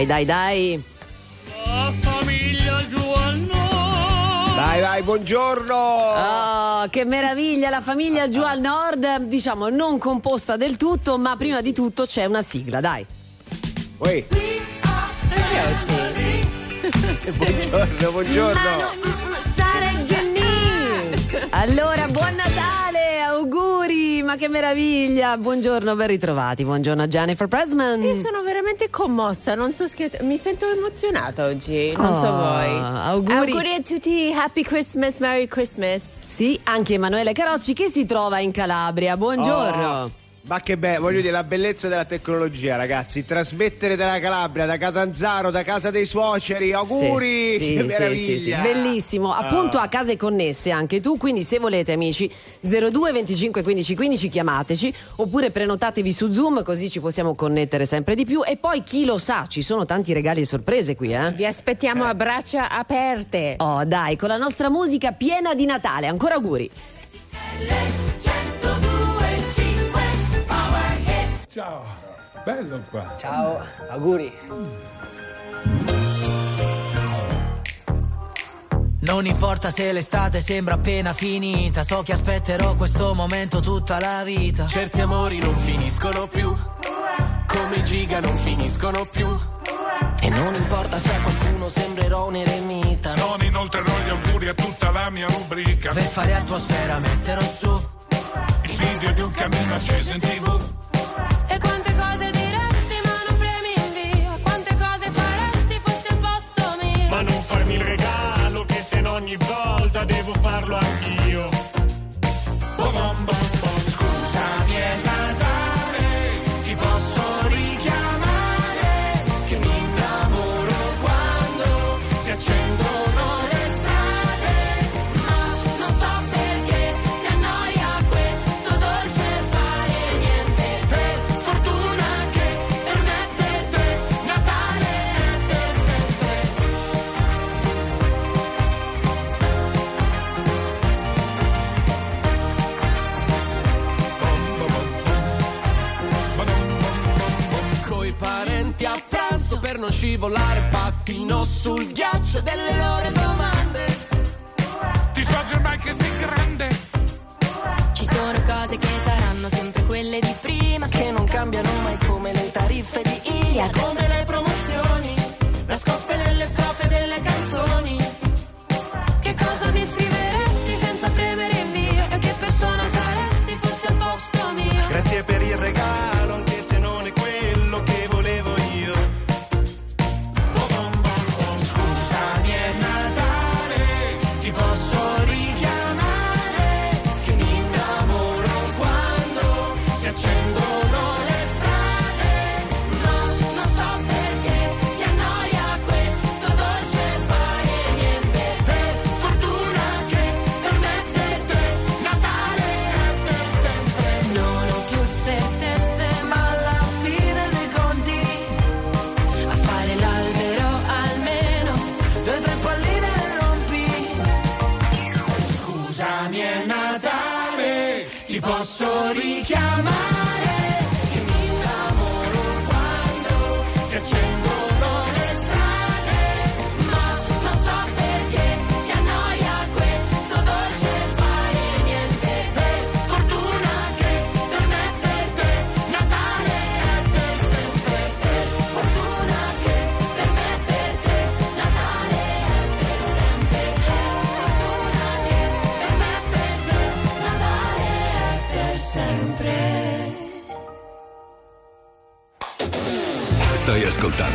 Dai, dai, dai. La famiglia Giovanno. Vai, vai, buongiorno. Oh, che meraviglia, la famiglia giù al nord, diciamo non composta del tutto, ma prima di tutto c'è una sigla, dai. Ui. buongiorno, buongiorno. Allora, buon Natale, auguri, ma che meraviglia. Buongiorno, ben ritrovati. Buongiorno a Jennifer Pressman. Io sono veramente commossa, non sto scherzando, mi sento emozionata oggi, non so Oh, voi. auguri. Auguri a tutti, Happy Christmas, Merry Christmas. Sì, anche Emanuele Carocci che si trova in Calabria. Buongiorno. Oh, ma che bello, voglio dire, la bellezza della tecnologia, ragazzi. Trasmettere dalla Calabria, da Catanzaro, da casa dei suoceri. Auguri! Sì, che sì, meraviglia! sì, sì, bellissimo. Appunto a case connesse anche tu, quindi se volete amici 02 25 15 15 chiamateci oppure prenotatevi su Zoom così ci possiamo connettere sempre di più e poi chi lo sa, ci sono tanti regali e sorprese qui, eh. Vi aspettiamo a braccia aperte. Oh, dai, con la nostra musica piena di Natale. Ancora auguri. Ciao, bello qua. Ciao, auguri. Non importa se l'estate sembra appena finita, so che aspetterò questo momento tutta la vita. Certi amori non finiscono più, come giga non finiscono più. E non importa se a qualcuno sembrerò un eremita. Non inoltrerò gli auguri a tutta la mia rubrica. Per fare atmosfera metterò su. Il video di un cammino acceso in tv. Che se non scivolare pattino sul ghiaccio delle loro domande. Ti scorgi ormai che sei grande. Ci sono cose che saranno sempre quelle di prima Che non cambiano mai come le tariffe di Ilia. Come le promozioni, accendono le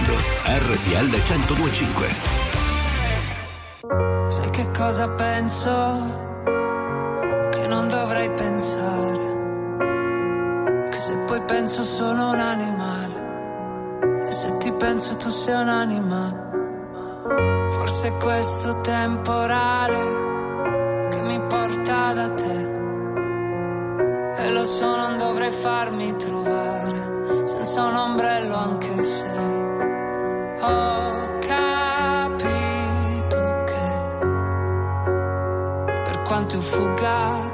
ascoltando RTL 1025. Sai che cosa penso? Che non dovrei pensare. Che se poi penso sono un animale. E se ti penso tu sei un'anima. Forse questo temporale che mi porta da te. E lo so, non dovrei farmi trovare senza un ombrello anche se ho capito che per quanto io fugga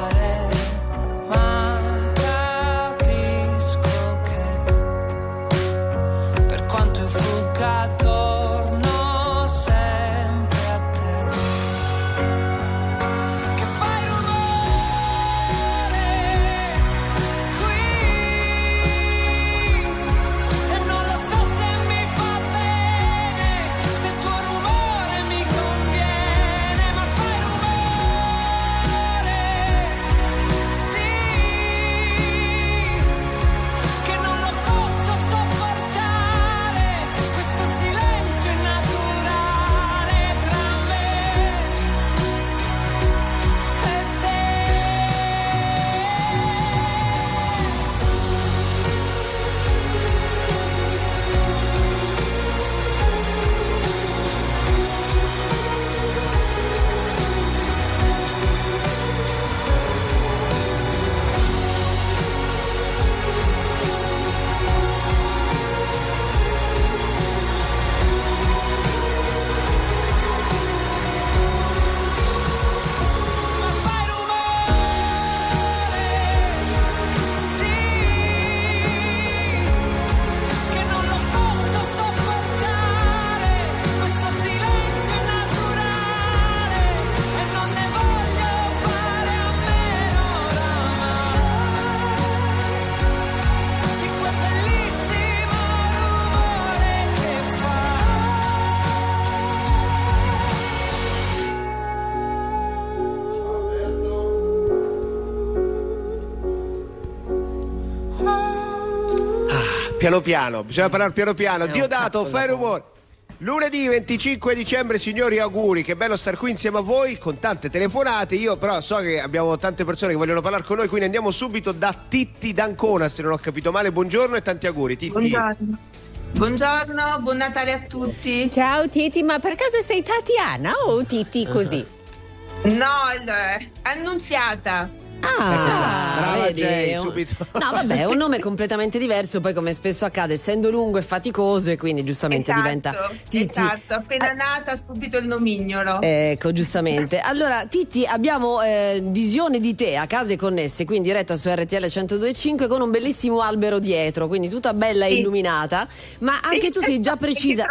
Piano piano, bisogna parlare piano piano. Diodato, fai rumore. Lunedì 25 dicembre, signori, auguri. Che bello star qui insieme a voi con tante telefonate. Io però so che abbiamo tante persone che vogliono parlare con noi, quindi andiamo subito da Titti d'Ancona, se non ho capito male. Buongiorno e tanti auguri, Titti. Buongiorno. Buongiorno, buon Natale a tutti. Ciao Titi, ma per caso sei Tatiana o Titi così? No, il- annunziata. Ah, Brava vedi? Jay, Un- subito. No, vabbè, è un nome completamente diverso, poi come spesso accade, essendo lungo e faticoso e quindi giustamente Esatto, diventa Titti. esatto, appena nata subito il nomignolo. Ecco, giustamente. Allora, Titti, abbiamo eh, visione di te a case connesse, qui in diretta su RTL 1025 con un bellissimo albero dietro, quindi tutta bella e Sì. illuminata, ma anche tu sei già precisa.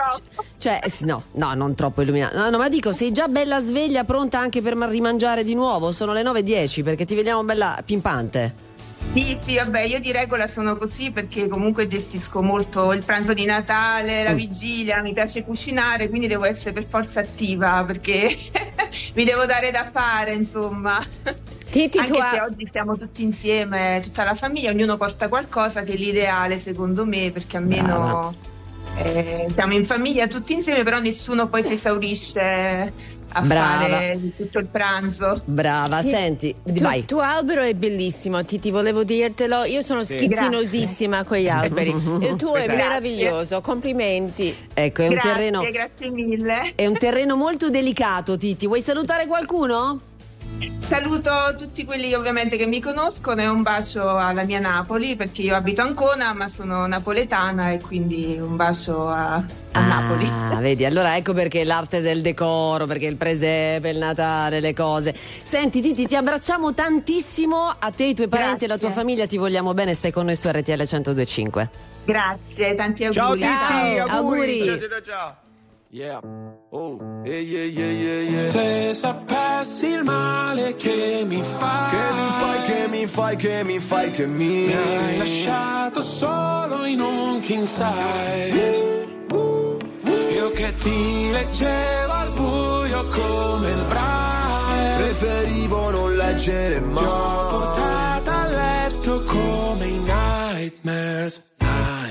Cioè, eh, sì, no, no, non troppo illuminata. No, no, ma dico, sei già bella sveglia, pronta anche per ma- rimangiare di nuovo? Sono le 9.10 perché ti vediamo bella pimpante. Sì, sì, vabbè, io di regola sono così perché comunque gestisco molto il pranzo di Natale, Mm. la vigilia, mi piace cucinare, quindi devo essere per forza attiva perché mi devo dare da fare, insomma. Titi, Anche tu se oggi stiamo tutti insieme, tutta la famiglia, ognuno porta qualcosa che è l'ideale secondo me, perché almeno eh, siamo in famiglia tutti insieme, però nessuno poi si esaurisce a Brava. fare tutto il pranzo. Brava, senti, tu, vai. tuo albero è bellissimo, Titi, volevo dirtelo. Io sono Sì. schizzinosissima con gli alberi. Il tuo è Esatto. meraviglioso, complimenti. Ecco, è un grazie, terreno grazie mille. è un terreno molto delicato, Titti. Vuoi salutare qualcuno? Saluto tutti quelli ovviamente che mi conoscono e un bacio alla mia Napoli perché io abito a Ancona ma sono napoletana e quindi un bacio a, a Napoli. Ah, vedi, allora ecco perché l'arte del decoro, perché il presepe, il Natale, le cose. Senti, Titi, ti abbracciamo tantissimo a te, i tuoi parenti e la tua famiglia, ti vogliamo bene, stai con noi su RTL 1025. Grazie, tanti Ciao auguri. Titti, Ciao. auguri. Auguri. Ciao, ciao, ciao. Yeah. Oh, yeah, yeah, yeah. Se sapessi il male che mi fai, Che mi fai, che mi fai, che mi fai, che mi mi hai lasciato solo in un king size. Io che ti leggevo al buio come il braille. Preferivo non leggere Ti ho mai. portata a letto come i nightmares.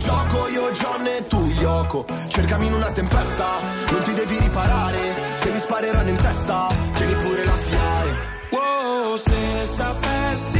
gioco, io John e tu Yoko. Cercami in una tempesta, non ti devi riparare. Se mi spareranno in testa, tieni pure la SIAE Wow, se sapessi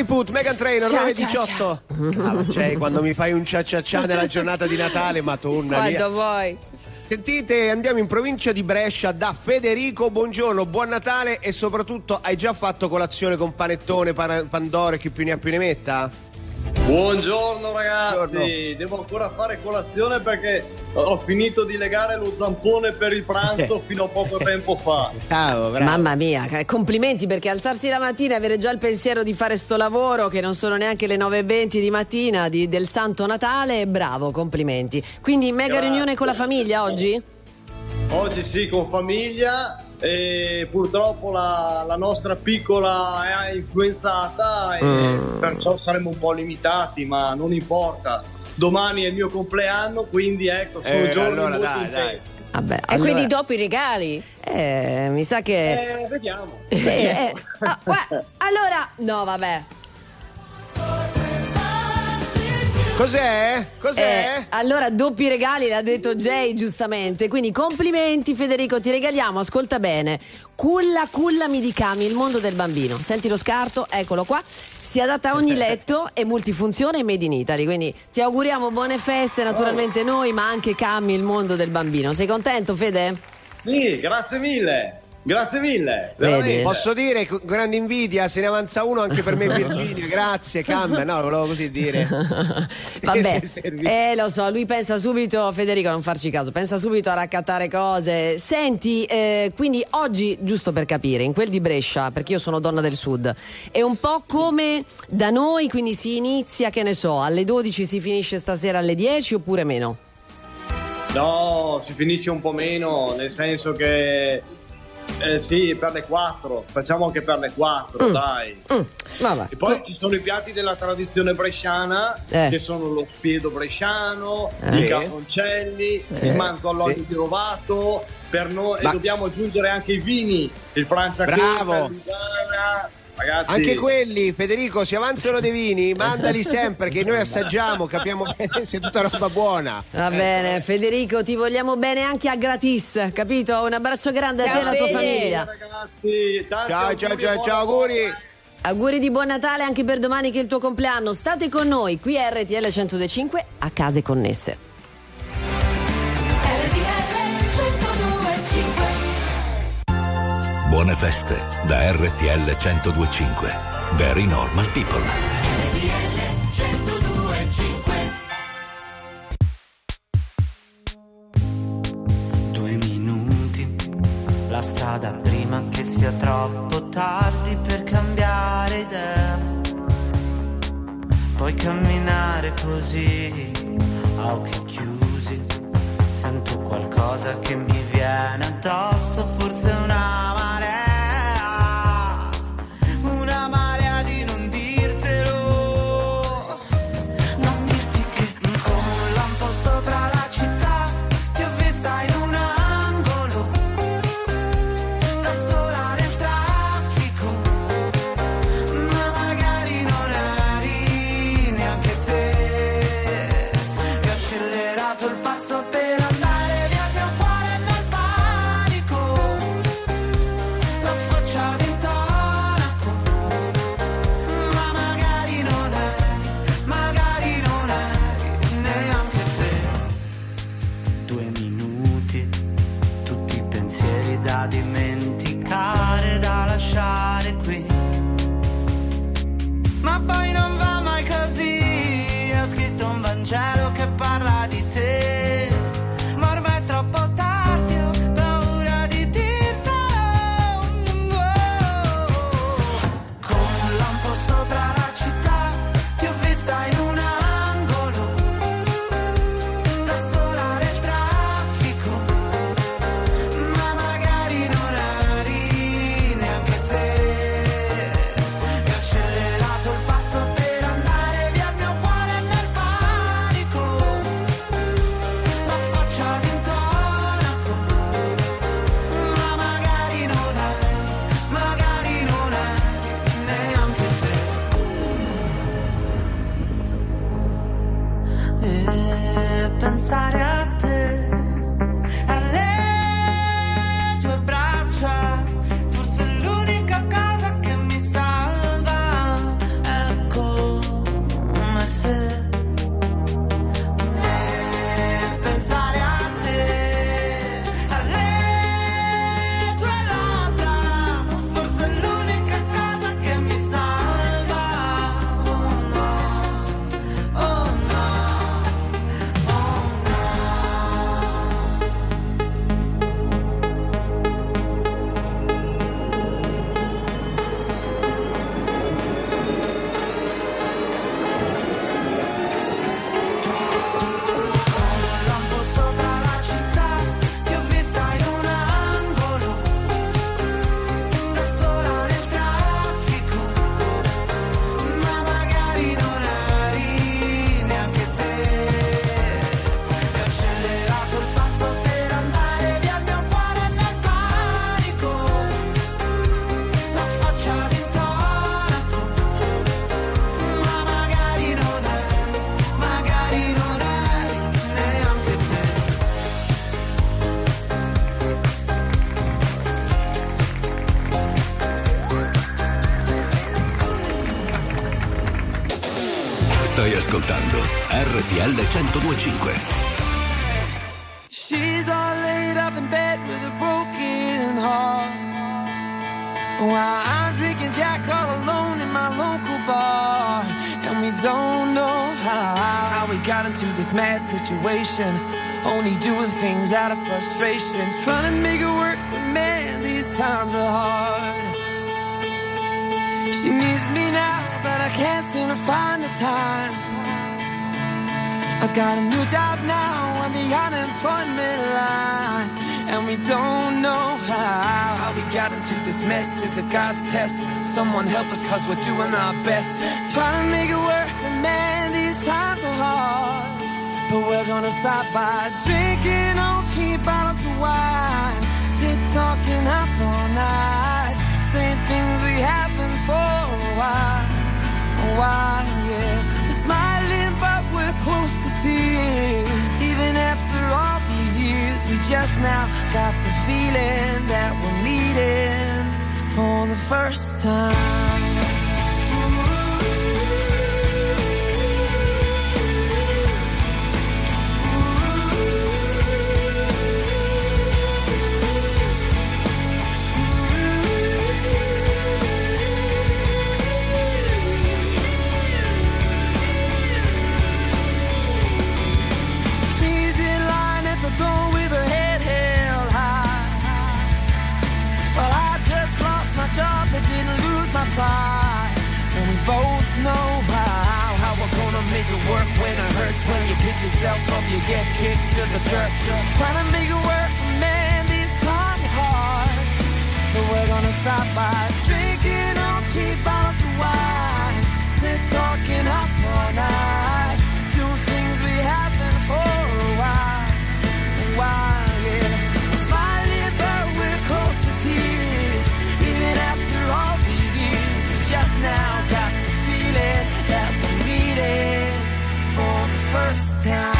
Lilliput, Megan Trainor, Ciao, 9 ciao, 18. Ah, ma cioè, quando mi fai un cia cia cia nella giornata di Natale, ma mia. Quando vuoi. Sentite, andiamo in provincia di Brescia da Federico. Buongiorno, buon Natale e soprattutto hai già fatto colazione con panettone, pan- pandoro e chi più ne ha più ne metta? Buongiorno ragazzi, Buongiorno. devo ancora fare colazione perché ho finito di legare lo zampone per il pranzo fino a poco tempo fa. Bravo, bravo. Mamma mia, eh, complimenti perché alzarsi la mattina e avere già il pensiero di fare sto lavoro che non sono neanche le 9.20 di mattina di- del Santo Natale, bravo, complimenti. Quindi mega Grazie. riunione con la famiglia oggi? Oggi sì, con famiglia e purtroppo la, la nostra piccola è influenzata e Mm. perciò saremo un po' limitati, ma non importa. Domani è il mio compleanno, quindi ecco, sono Eh, giorni allora, molto dai, dai. Vabbè, E allora- quindi dopo i regali? eh, mi sa che... Eh, vediamo. Sì, eh, ah, allora, no, vabbè. Cos'è? Cos'è? Eh, allora, doppi regali, l'ha detto Jay giustamente. Quindi complimenti Federico, ti regaliamo, ascolta bene. Culla, culla mi dicami, il mondo del bambino. Senti lo scarto, eccolo qua. Si adatta a ogni letto, è multifunzione e made in Italy. Quindi ti auguriamo buone feste, naturalmente noi, ma anche Cammi, il mondo del bambino. Sei contento, Fede? Sì, grazie mille. Grazie mille. Vedi? Posso dire, con grande invidia, se ne avanza uno anche per me Virginia, grazie, Cam, no, volevo così dire. Vabbè, eh lo so, lui pensa subito, Federico, a non farci caso, pensa subito a raccattare cose. Senti, eh, quindi oggi, giusto per capire, in quel di Brescia, perché io sono donna del sud, è un po' come da noi, quindi si inizia, che ne so, alle 12 si finisce stasera alle 10 oppure meno? No, si finisce un po' meno, nel senso che eh, sì, per le 4, facciamo anche per le 4, Mm. dai. Vabbè. E poi ci sono i piatti della tradizione bresciana, Eh. che sono lo spiedo bresciano, Eh. i casoncelli, Sì. il manzo all'olio Sì. di rovato, per noi, Ma- e dobbiamo aggiungere anche i vini, il franciacorta, il Lugana, ragazzi. Anche quelli, Federico, si avanzano dei vini, mandali sempre che noi assaggiamo, capiamo bene se è tutta roba buona. Va bene, Federico, ti vogliamo bene anche a gratis, capito? Un abbraccio grande a te e Ciao, alla tua famiglia. Ragazzi, Ciao, auguri ciao, ciao, ciao, auguri. Auguri di buon Natale anche per domani che è il tuo compleanno. State con noi qui a RTL 1025 a case connesse. Buone feste da RTL 1025. Very normal people. Due minuti, la strada prima che sia troppo tardi per cambiare idea. Puoi camminare così, a occhi chiusi. Sento qualcosa che mi viene addosso, forse una marea. 1025. She's all laid up in bed with a broken heart. While I'm drinking Jack all alone in my local bar. And we don't know how, how we got into this mad situation. Only doing things out of frustration. Trying to make it work, but man, these times are hard. She needs me now, but I can't seem to find the time. I got a new job now on the unemployment line. And we don't know how, how we got into this mess. Is it God's test? Someone help us cause we're doing our best. Trying to make it work, but man, these times are hard. But we're gonna stop by drinking on cheap bottles of wine. Sit talking up all night. Saying things we haven't for a while. A while, yeah. Tears. Even after all these years, we just now got the feeling that we're meeting for the first time. Pride. And we both know how, how we're gonna make it work when it hurts. When you pick yourself up, you get kicked to the dirt. Trying to make it work, man, these times are hard. But we're gonna stop by drinking on cheap bottles of wine. Sit talking up all night. Now got the feeling that we're meeting for the first time.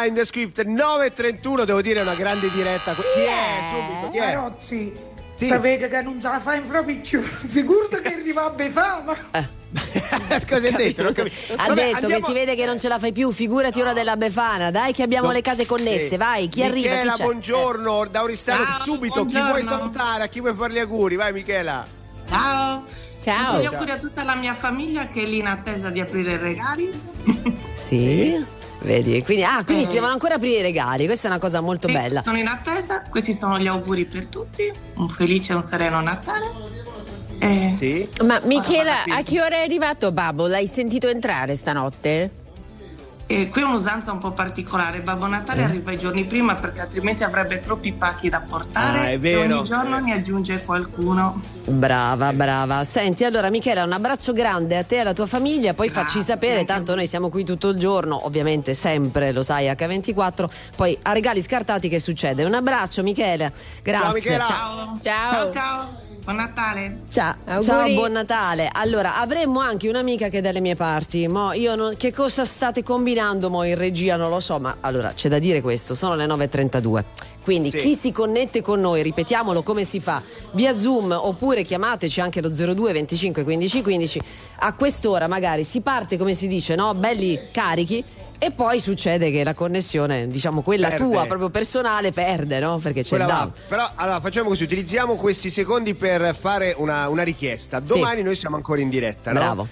First time, The Script 9.31, devo dire è una grande diretta. Chi è? Subito, chi è? Ragazzi, Sì. sapete che non ce la fai proprio più. Figurati che arriva a Befana. Scusa, hai detto, Ha Vabbè, detto andiamo- che si vede che non ce la fai più, figurati ora della Befana, dai che abbiamo No. le case connesse, Sì. vai, chi arriva? Michela, Chi c'è? buongiorno, da Oristano, Ciao, subito, chi vuoi buongiorno. salutare, a chi vuoi fare gli auguri? Vai Michela. Ciao. Ciao. Voglio auguri a tutta la mia famiglia che è lì in attesa di aprire i regali. Eh, Sì. Vedi, quindi, ah, quindi Eh. si devono ancora aprire i regali, questa è una cosa molto Sì, bella. Sono in attesa, questi sono gli auguri per tutti. Un felice e un sereno Natale. Eh, Sì. Ma Michela, a che ora è arrivato Babbo? L'hai sentito entrare stanotte? E qui è un'usanza un po' particolare. Babbo Natale arriva i giorni prima perché altrimenti avrebbe troppi pacchi da portare Ah, è e vero. ogni giorno ne aggiunge qualcuno. Brava, brava. Senti, allora Michela, un abbraccio grande a te e alla tua famiglia, poi facci sapere, tanto noi siamo qui tutto il giorno, ovviamente sempre, lo sai, H24, poi a regali scartati che succede? Un abbraccio Michela, grazie. Ciao. Ciao. Ciao. Buon Natale. Ciao, Auguri. ciao, buon Natale. Allora, avremmo anche un'amica che è dalle mie parti. Mo io non- che cosa state combinando mo in regia? Non lo so, ma allora c'è da dire questo, sono le 9.32. Quindi Sì. chi si connette con noi, ripetiamolo come si fa, via Zoom oppure chiamateci anche lo 02 25 15 15. A quest'ora magari si parte, come si dice, no? Belli carichi. E poi succede che la connessione, diciamo quella Perde. tua, proprio personale, perde, no? Perché c'è il. Però allora facciamo così, utilizziamo questi secondi per fare una, una richiesta. Sì. Domani noi siamo ancora in diretta, no? Bravo.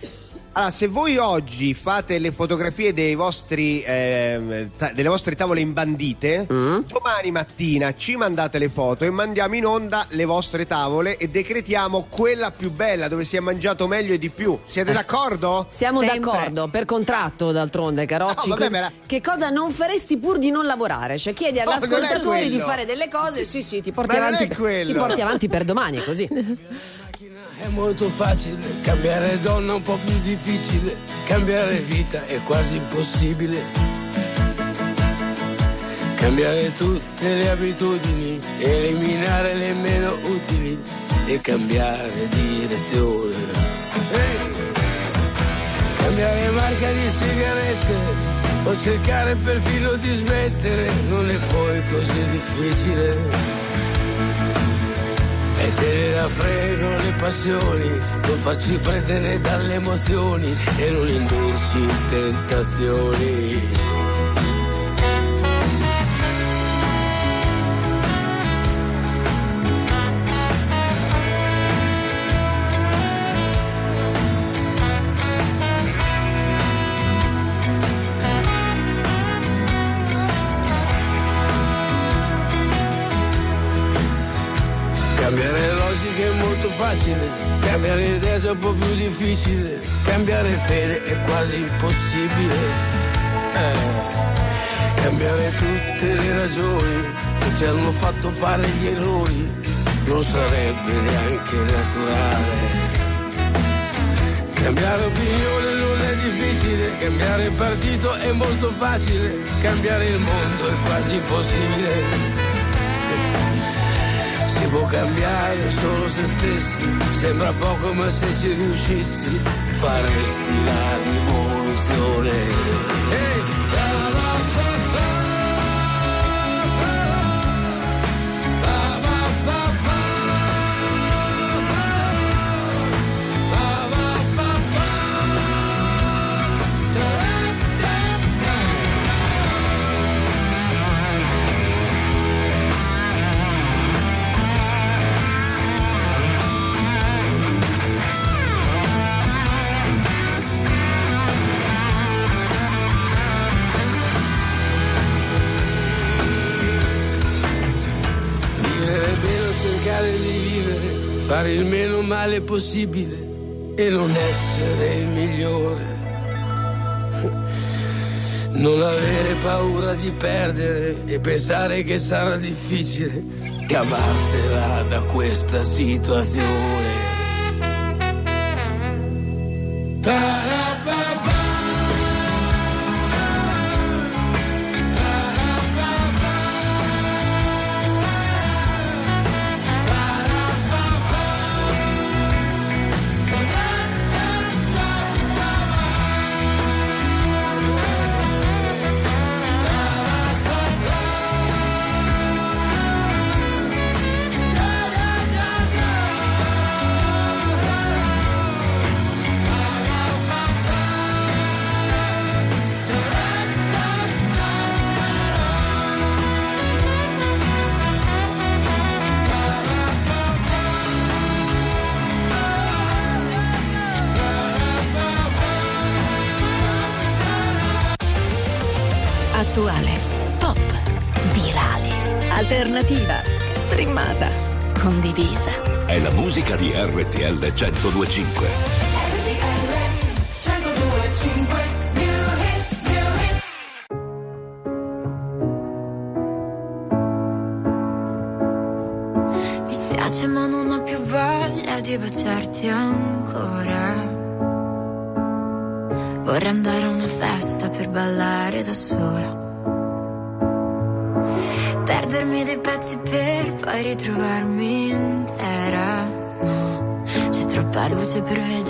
Allora, se voi oggi fate le fotografie dei vostri, ehm, ta- delle vostre tavole imbandite, Mm. domani mattina ci mandate le foto e mandiamo in onda le vostre tavole e decretiamo quella più bella, dove si è mangiato meglio e di più. Siete d'accordo? Siamo Sempre. d'accordo, per contratto d'altronde, Carocci. No, vabbè, era- Che cosa non faresti pur di non lavorare? Cioè chiedi agli No, di fare delle cose, sì sì, ti porti, Ma non avanti, è quello. ti porti avanti per domani, così. È molto facile, cambiare donna un po' più difficile, cambiare vita è quasi impossibile. Cambiare tutte le abitudini, eliminare le meno utili e cambiare direzione. Ehi! Cambiare marca di sigarette o cercare perfino di smettere, non è poi così difficile. Te ne raffredo le passioni, non farci prendere dalle emozioni e non indurci in tentazioni. Facile, cambiare idea è un po' più difficile, cambiare fede è quasi impossibile. Eh, cambiare tutte le ragioni che ci hanno fatto fare gli errori non sarebbe neanche naturale. Cambiare opinione non è difficile, cambiare partito è molto facile, cambiare il mondo è quasi impossibile. Può cambiare solo se stessi, sembra poco ma se ci riuscissi faresti la rivoluzione. Ehi! Il meno male possibile e non essere il migliore. Non avere paura di perdere e pensare che sarà difficile cavarsela da questa situazione. Рвет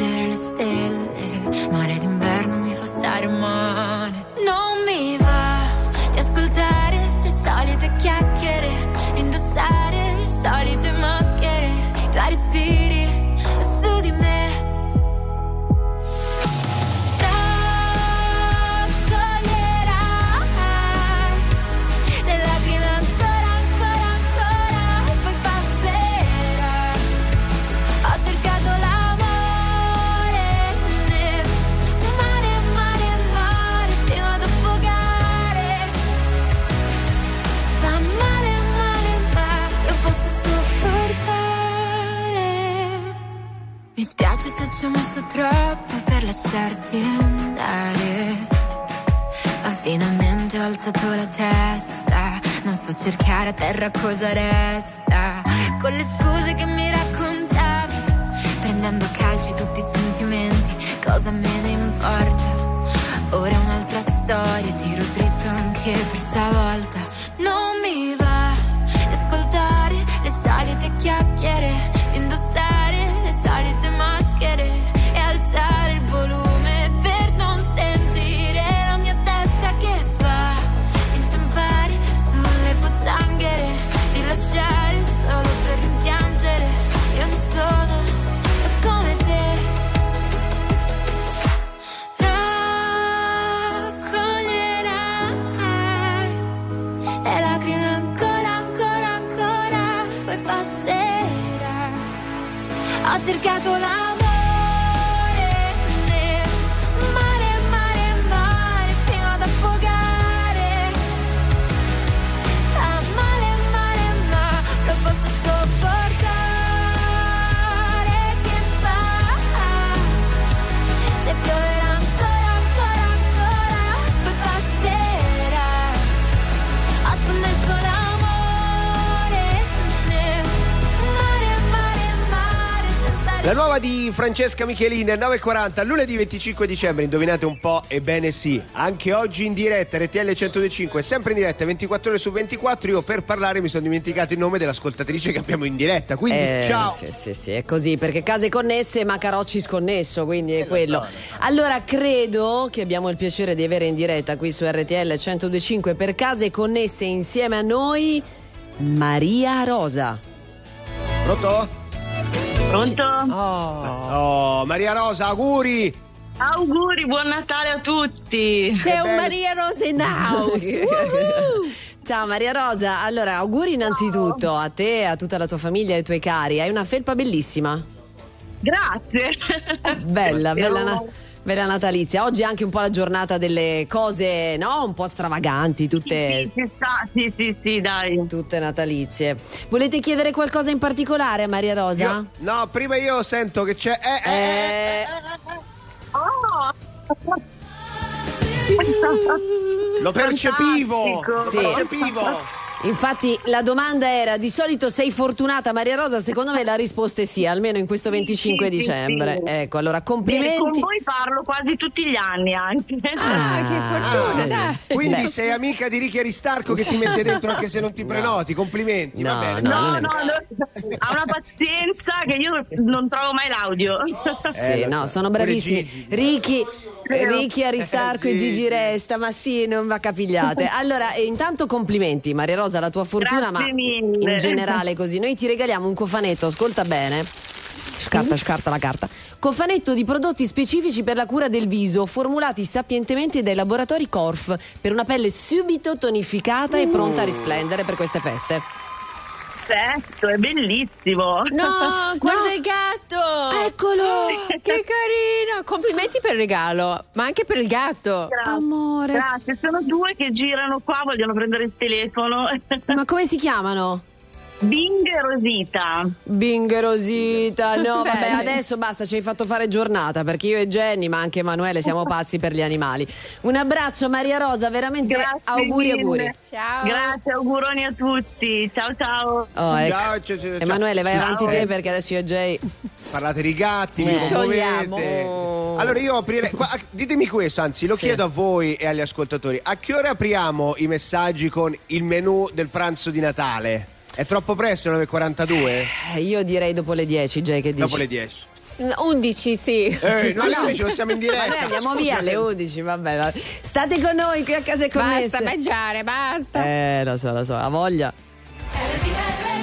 Francesca Michelini è 9.40, lunedì 25 dicembre, indovinate un po'? Ebbene sì, anche oggi in diretta, RTL 105, sempre in diretta, 24 ore su 24, io per parlare mi sono dimenticato il nome dell'ascoltatrice che abbiamo in diretta, quindi Eh, ciao! Sì, sì, sì, è così, perché case connesse ma Carocci sconnesso, quindi è quello. Allora, credo che abbiamo il piacere di avere in diretta qui su RTL 1025 per case connesse insieme a noi Maria Rosa. Pronto? Pronto? Oh, Maria Rosa, auguri! Auguri, buon Natale a tutti! C'è un Maria Rosa in house. Ciao Maria Rosa, allora auguri innanzitutto a te, a tutta la tua famiglia e ai tuoi cari. Hai una felpa bellissima. Grazie. Bella, bella, Io- bella natalizia. Oggi è anche un po' la giornata delle cose, no? Un po' stravaganti, tutte. Ci sta, sì, sì, sì, dai. Tutte natalizie. Volete chiedere qualcosa in particolare a Maria Rosa? Io- no, prima io sento che c'è... eh, eh, Eh, Oh! lo percepivo! Fantastico. Sì. Lo percepivo! Infatti la domanda era di solito sei fortunata Maria Rosa? Secondo me la risposta è sì, almeno in questo 25 sì, sì, dicembre. sì. Ecco, allora Bene, con complimenti. voi parlo quasi tutti gli anni anche. Ah, che fortuna, dai. Quindi Beh. sei amica di Ricky Aristarco che ti mette dentro anche se non ti prenoti, complimenti, va No, bene. no, No, no, no, ha una pazienza che io non trovo mai l'audio. Sì, Eh, no, so. sono bravissimi. Gigi. Ricky. Ricky Aristarco e Gigi. Resta, ma sì, non va capigliate. Allora, eh, intanto complimenti, Maria Rosa, la tua fortuna, ma Grazie mille. in generale così. Noi ti regaliamo un cofanetto, ascolta bene. Scarta, scarta la carta. Cofanetto di prodotti specifici per la cura del viso, formulati sapientemente dai laboratori Corf per una pelle subito tonificata e pronta a risplendere per queste feste. Perfetto, è bellissimo. No, guarda il gatto! Eccolo! Che carino! Complimenti per il regalo, ma anche per il gatto. Grazie. Amore. Grazie, sono due che girano qua, vogliono prendere il telefono. Ma come si chiamano? Bingherosita. Bingherosita, no, Bene. vabbè, adesso basta, ci hai fatto fare giornata perché io e Jenny, ma anche Emanuele, siamo pazzi per gli animali. Un abbraccio, Maria Rosa, veramente Grazie auguri, mille. auguri. Ciao. Grazie, auguroni a tutti. Ciao, ciao. Oh, ecco. ciao, ciao, ciao, Emanuele, vai ciao. avanti te eh. perché adesso io e Jay. Parlate di gatti, ci sciogliamo. Allora, io aprirei. Qua, ditemi questo, anzi, lo sì. chiedo a voi e agli ascoltatori: a che ora apriamo i messaggi con il menù del pranzo di Natale? È troppo presto 9.42? Eh, io direi dopo le 10, Jay, che dici? Dopo le 10. 11, sì. Eh, no, alle 11 siamo in diretta. Vabbè, andiamo Scusa. via alle 11, vabbè, vabbè, State con noi qui a casa e connesse. Basta mangiare, basta. Eh, lo so, lo so, ha voglia. RTL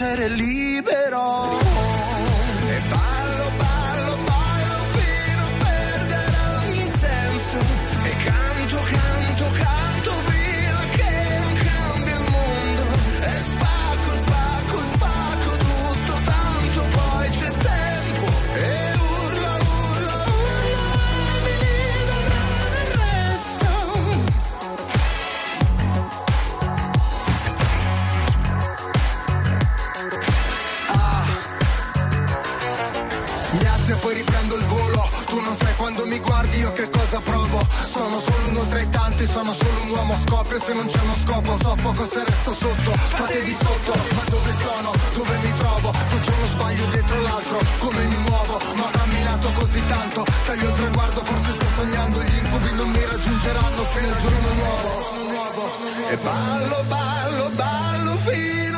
essere libero. Sono solo un uomo Scopio se non c'è uno scopo, soffoco se resto sotto Fate di sotto, ma dove sono? Dove mi trovo? Un giorno sbaglio dietro l'altro, come mi muovo? Ma ho camminato così tanto, taglio il traguardo Forse sto sognando, gli incubi non mi raggiungeranno Fino al giorno nuovo E ballo, ballo, ballo fino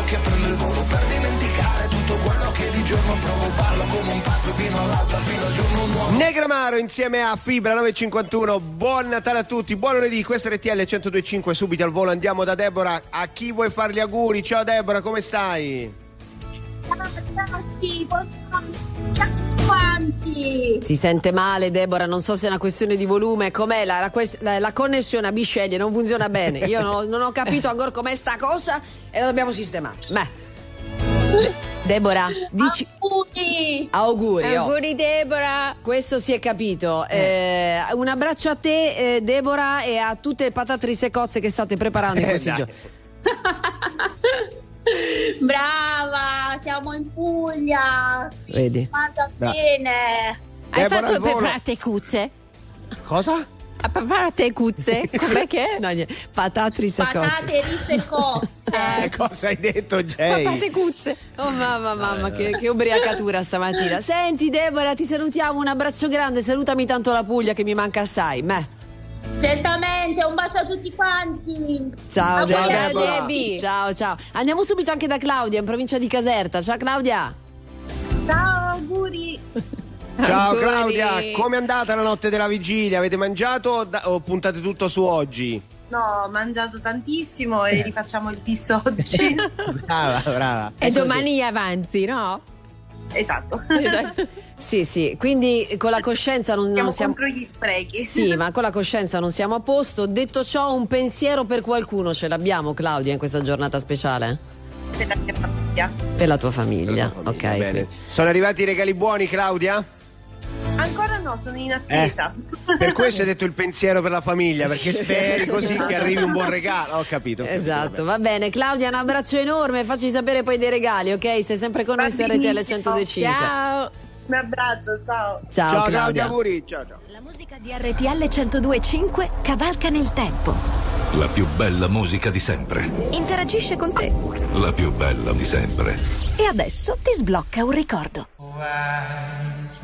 vento, chiudo gli occhi e prendo il volo Per dimenticare tutto quello che di giorno provo Ballo come un pazzo fino all'alba, fino al giorno nuovo Negramaro insieme a Fibra 951. Buon Natale a tutti, buon lunedì. Questo è RTL 1025. Subito al volo andiamo da Deborah. A chi vuoi fare gli auguri? Ciao Deborah, come stai? Quanti? Si sente male, Deborah. Non so se è una questione di volume. Com'è la, la, la- la connessione a Bisceglie? Non funziona bene. Io non, non ho capito ancora com'è sta cosa e la dobbiamo sistemare. Beh. Deborah, dici. Auguri! Auguri. oh. Auguri Deborah. Questo si è capito. Eh, un abbraccio a te, eh, Deborah, e a tutte le patatrise cozze che state preparando in Eh, questi giorni. Brava, siamo in Puglia. Vedi? Mangia Brava. bene. Hai Deborah fatto preparate cuzze? Cosa? A preparate cuzze? Com'è che? No, niente. Patatrise cozze. Patate risse cotte. Eh, cosa hai detto, Jay? Patate cuzze. Oh mamma, mamma, che, che ubriacatura stamattina. Senti, Deborah, ti salutiamo. Un abbraccio grande. Salutami tanto la Puglia che mi manca assai. Me. Certamente, un bacio a tutti quanti. Ciao, Auguri. Deborah. Debbie. Ciao, ciao. Andiamo subito anche da Claudia, in provincia di Caserta. Ciao, Claudia. Ciao, auguri. Ciao Auguri. Claudia, com'è andata la notte della vigilia? Avete mangiato o, da- o puntate tutto su oggi? No, ho mangiato tantissimo e rifacciamo il bis oggi. Brava, brava. E domani avanzi, no? Esatto. Sì, sì. Quindi con la coscienza non, Siamo non siamo. contro gli sprechi. Sì, ma con la coscienza non siamo a posto. Detto ciò, un pensiero per qualcuno ce l'abbiamo, Claudia, in questa giornata speciale? Per la mia famiglia. Per la tua famiglia, ok. Va bene. Sono arrivati i regali buoni, Claudia? Ancora no, sono in attesa. Per questo hai detto il pensiero per la famiglia, perché speri così che arrivi un buon regalo. Ho capito. Esatto, va bene. Claudia, un abbraccio enorme. Facci sapere poi dei regali, ok? Sei sempre con Va noi su RTL benissimo. 1025. Ciao. Un abbraccio, ciao. Ciao, Ciao Claudia, auguri. Ciao, ciao. La musica di RTL 1025 cavalca nel tempo. La più bella musica di sempre. Interagisce con te. La più bella di sempre. E adesso ti sblocca un ricordo. men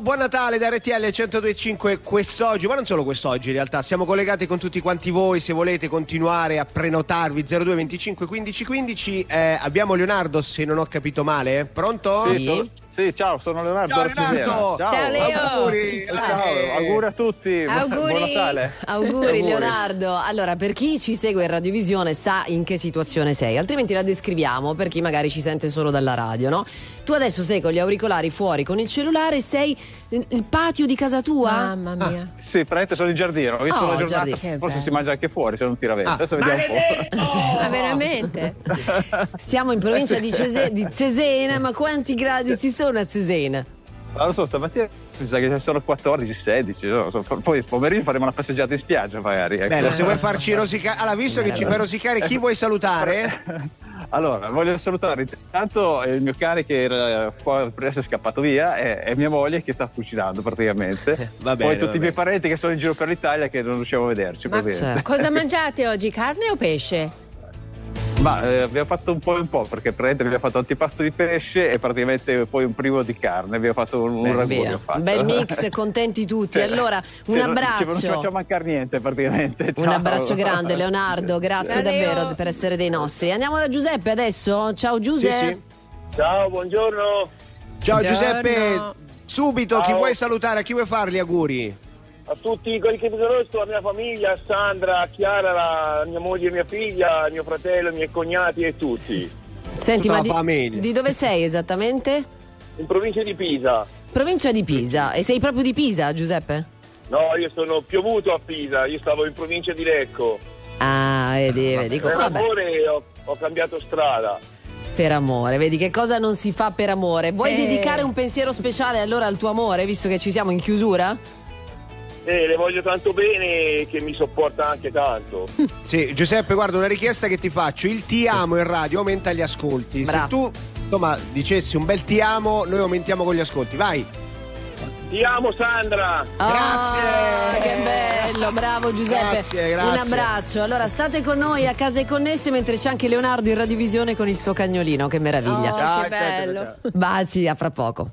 Buon Natale da RTL 1025 quest'oggi, ma non solo quest'oggi in realtà, siamo collegati con tutti quanti voi, se volete continuare a prenotarvi 02 25 15 15, eh, abbiamo Leonardo se non ho capito male, pronto? Sì, sì, ciao, sono Leonardo. Ciao. Leonardo. Ciao, Leo. Auguri. Ciao, auguri a tutti. Auguri. Buon Natale. Auguri Leonardo. Allora, per chi ci segue in radiovisione sa in che situazione sei, altrimenti la descriviamo per chi magari ci sente solo dalla radio, no? Tu adesso sei con gli auricolari fuori con il cellulare, sei il patio di casa tua? Mamma mia. Sì, praticamente sono in giardino. Ho visto Oh, la giornata, forse bello. si mangia anche fuori se non tira vento. Ah, Adesso vediamo un po'. Ma veramente? Siamo in provincia di, Cese- di Cesena, ma quanti gradi ci sono a Cesena? Non lo so, stamattina mi sa che sono 14, 16. no? So, Poi pomeriggio faremo una passeggiata in spiaggia magari. ecco. Bello, se vuoi farci rosicare, allora visto che ci fai rosicare, chi vuoi salutare? Allora, voglio salutare intanto il mio cane che era fuori per essere scappato via e, e mia moglie che sta cucinando praticamente. Va bene, Poi tutti va i miei parenti che sono in giro per l'Italia che non riusciamo a vederci. Ma certo. Cosa mangiate oggi, carne o pesce? Ma eh, abbiamo fatto un po' e un po' perché praticamente abbiamo fatto antipasto di pesce e praticamente poi un primo di carne. Abbiamo fatto un, un ragù. Un bel mix, contenti tutti. Sì. Allora, Sì, un non- ci- Non ci abbraccio. facciamo mancare niente praticamente. Un Ciao. abbraccio grande Leonardo, grazie Leo. davvero per essere dei nostri. Andiamo da Giuseppe adesso. Ciao Giuseppe. Ciao, buongiorno. Ciao Buongiorno. Giuseppe, subito chi Ciao. vuoi salutare, a chi vuoi fare gli auguri? A tutti quelli che mi conoscono, la mia famiglia, a Sandra, a Chiara, la mia moglie e mia figlia, mio fratello, i miei cognati e tutti. Senti, Tutta ma di, di dove sei esattamente? In provincia di Pisa. Provincia di Pisa. E sei proprio di Pisa, Giuseppe? No, io sono piovuto a Pisa, io stavo in provincia di Lecco. Ah, vedi, vedi. Per Vabbè, amore ho, ho cambiato strada. per amore, vedi che cosa non si fa per amore. Vuoi Eh. dedicare un pensiero speciale allora al tuo amore, visto che ci siamo in chiusura? E le voglio tanto bene che mi sopporta anche tanto. Sì, Giuseppe, guarda, una richiesta che ti faccio, il ti amo in radio aumenta gli ascolti. Bravo. Se tu, insomma, dicessi un bel ti amo, noi aumentiamo con gli ascolti. Vai. Ti amo Sandra! Ah, che bello, bravo Giuseppe. Grazie, grazie. Un abbraccio. Allora state con noi a casa e connesse mentre c'è anche Leonardo in radiovisione con il suo cagnolino, che meraviglia. Oh, Ciao, che ciao, bello. Baci, a fra poco.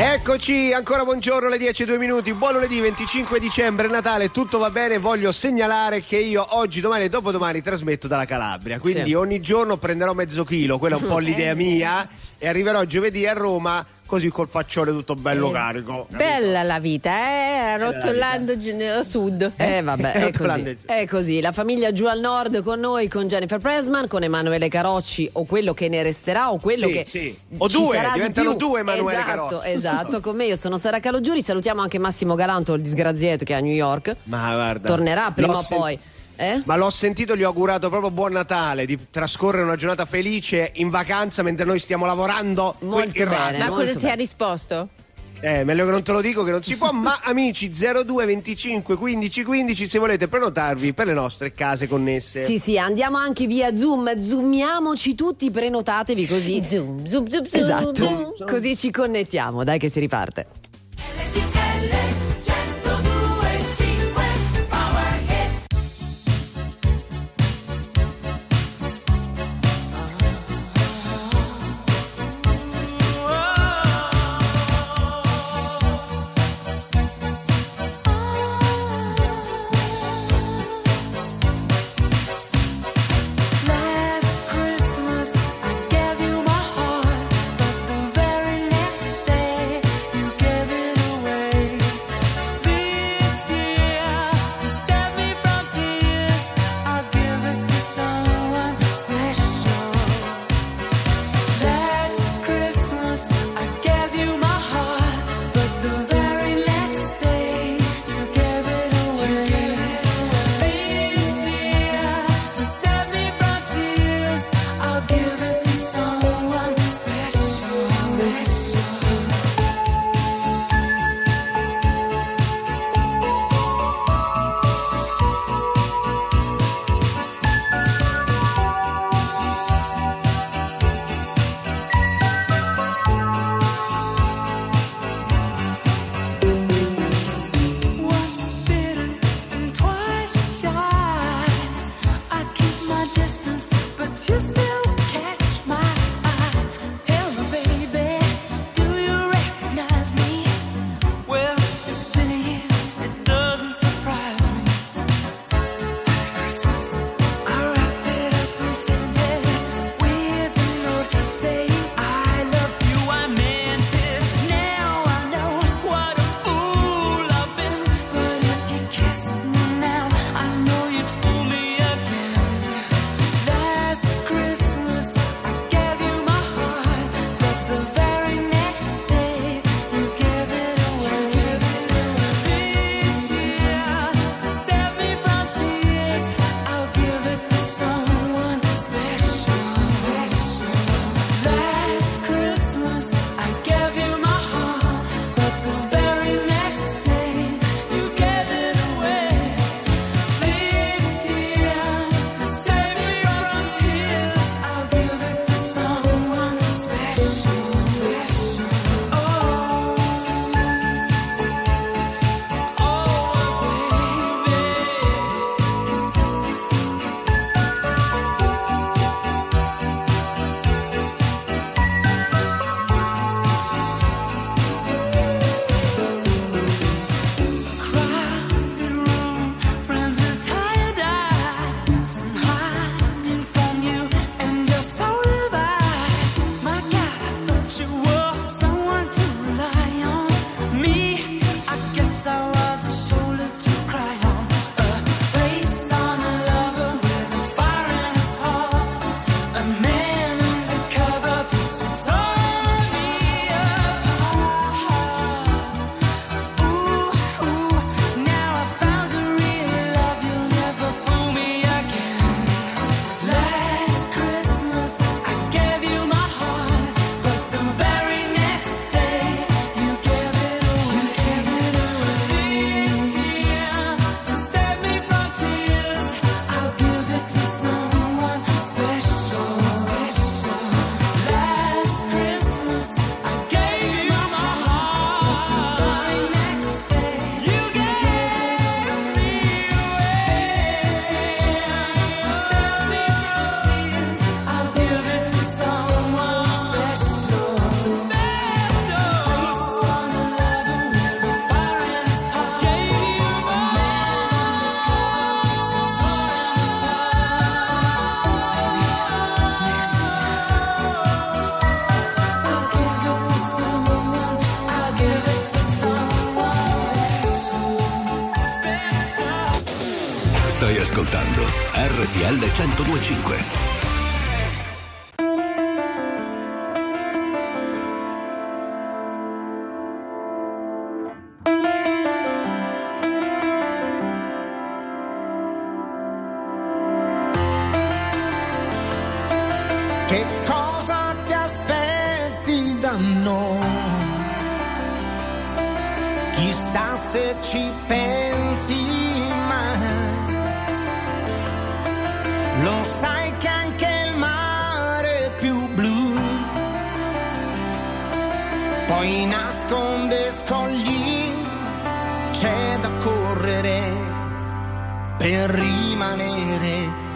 Eccoci, ancora buongiorno, le 10 e 2 minuti, buon lunedì 25 dicembre, Natale, tutto va bene, voglio segnalare che io oggi, domani e dopodomani trasmetto dalla Calabria, quindi Sì. ogni giorno prenderò mezzo chilo, quella è un po' l'idea mia, e arriverò giovedì a Roma così col faccione tutto bello Eh, carico. Bella la vita, eh? Rottolando gi- nel sud. Eh vabbè, è così. È così. La famiglia giù al nord con noi, con Jennifer Presman, con Emanuele Carocci o quello che ne resterà o quello Sì, che sì. O due, di diventano più. due Emanuele esatto, Carocci. Esatto, con me io sono Sara Calogiuri, salutiamo anche Massimo Galanto, il disgraziato che è a New York. Ma guarda. Tornerà prima o sen- poi. Eh? Ma l'ho sentito, gli ho augurato proprio buon Natale, di trascorrere una giornata felice in vacanza mentre noi stiamo lavorando. Molto in radio. bene. Ma molto cosa ti bene. ha risposto? Eh, meglio che non te lo dico che non si può, ma amici 02 25 15 15 se volete prenotarvi per le nostre case connesse. Sì, sì, andiamo anche via Zoom, zoomiamoci tutti, prenotatevi così. Zoom, zoom, zoom, zoom. Esatto, zoom. così ci connettiamo, dai che si riparte. RTL 1025.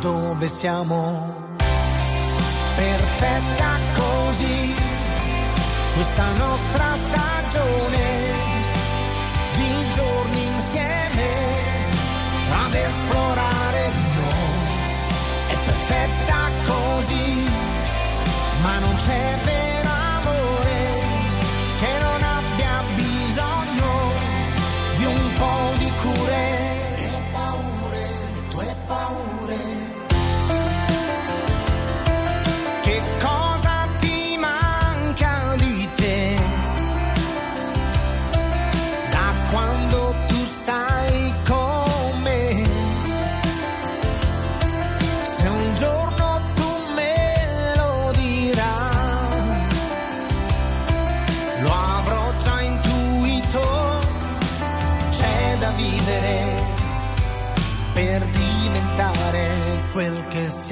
Dove siamo? Perfetta così questa nostra stagione di giorni insieme ad esplorare noi è perfetta così ma non c'è vero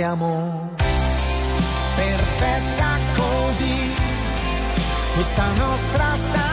siamo perfetta così. Questa nostra stagione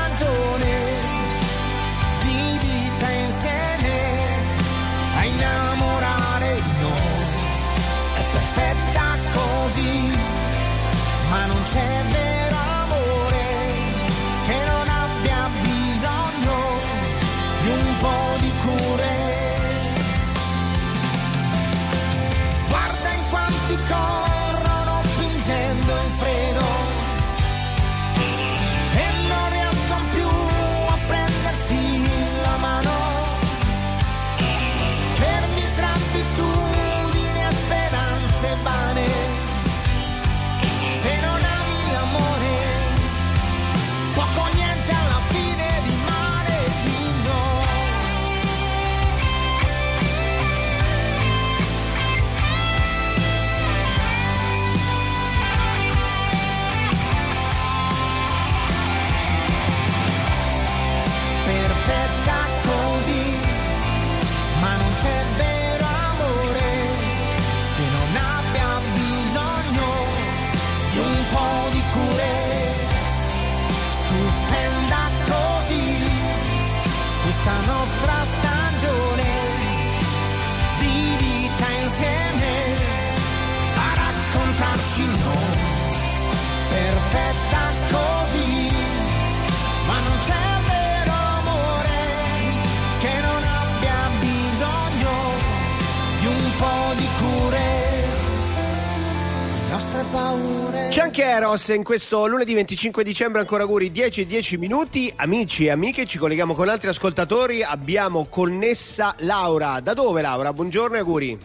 C'è anche Eros in questo lunedì 25 dicembre, ancora auguri 10 e 10 minuti. Amici e amiche, ci colleghiamo con altri ascoltatori. Abbiamo connessa Laura. Da dove Laura? Buongiorno e auguri.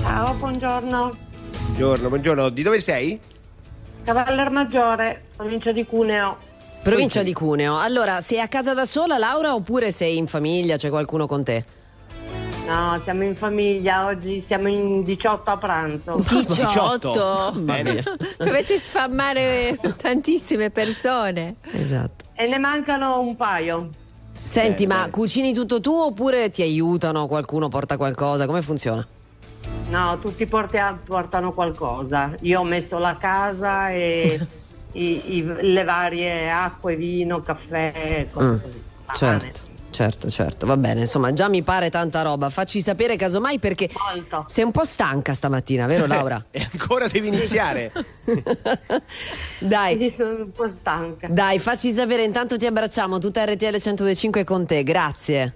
Ciao, buongiorno. Buongiorno, buongiorno. Di dove sei? Cavaller Maggiore, provincia di Cuneo. Provincia di Cuneo. Allora, sei a casa da sola, Laura, oppure sei in famiglia? C'è qualcuno con te? No, siamo in famiglia, oggi siamo in 18 a pranzo. 18? Bene. Dovete sfamare tantissime persone. Esatto. E ne mancano un paio. Senti, Bene, ma bene. cucini tutto tu oppure ti aiutano? Qualcuno porta qualcosa? Come funziona? No, tutti portia- portano qualcosa. Io ho messo la casa e i- i- le varie acque, vino, caffè, cose Mm, così. certo, certo, certo. Va bene, insomma, già mi pare tanta roba. Facci sapere casomai perché sei un po' stanca stamattina, vero Laura? e ancora devi iniziare. Dai. sono un po' stanca. Dai, facci sapere, intanto ti abbracciamo, tutta RTL 105 con te, grazie.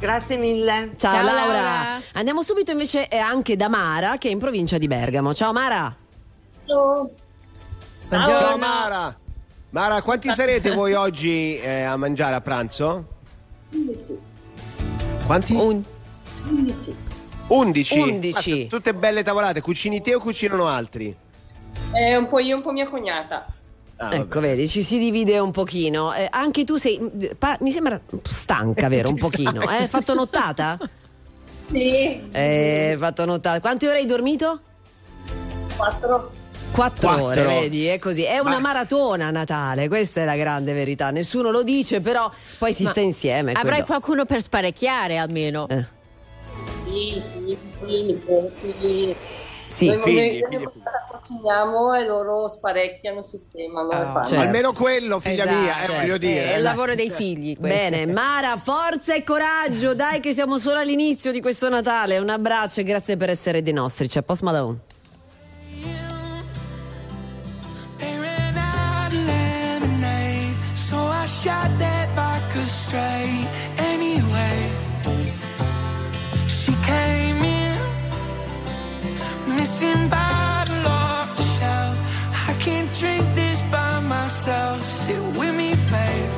Grazie mille. Ciao, Ciao, Laura. Laura. Andiamo subito invece eh, anche da Mara, che è in provincia di Bergamo. Ciao Mara. Ciao Mara. Mara, quanti sarete voi oggi eh, a mangiare a pranzo? 11. Quanti? 11. 11. 11. Ma sono tutte belle tavolate. Cucini te o cucinano altri? Eh, un po' io, un po' mia cognata. Ah, ecco, vedi, ci si divide un pochino. Eh, anche tu sei, pa- mi sembra stanca, vero? Un pochino. Eh? Fatto nottata? Sì. Eh, fatto nottata. Quante ore hai dormito? Quattro. Quattro, Quattro. ore, vedi, è così. È una Ma- maratona Natale, questa è la grande verità. Nessuno lo dice, però poi si Ma sta insieme. Avrai quello. qualcuno per sparecchiare almeno. Eh. Sì, sì, sì. Sì, noi, figli, noi figli, ogni volta cuciniamo e loro sparecchiano, sistemano fanno. certo. Almeno quello, figlia Esatto, mia, eh, certo. voglio dire. È il lavoro dei figli. questo. Bene, Mara, forza e coraggio, dai che siamo solo all'inizio di questo Natale. Un abbraccio e grazie per essere dei nostri. C'è Post Malone. Shot that vodka straight. Anyway, she came in, missing bottle off the shelf. I can't drink this by myself. Sit with me, babe.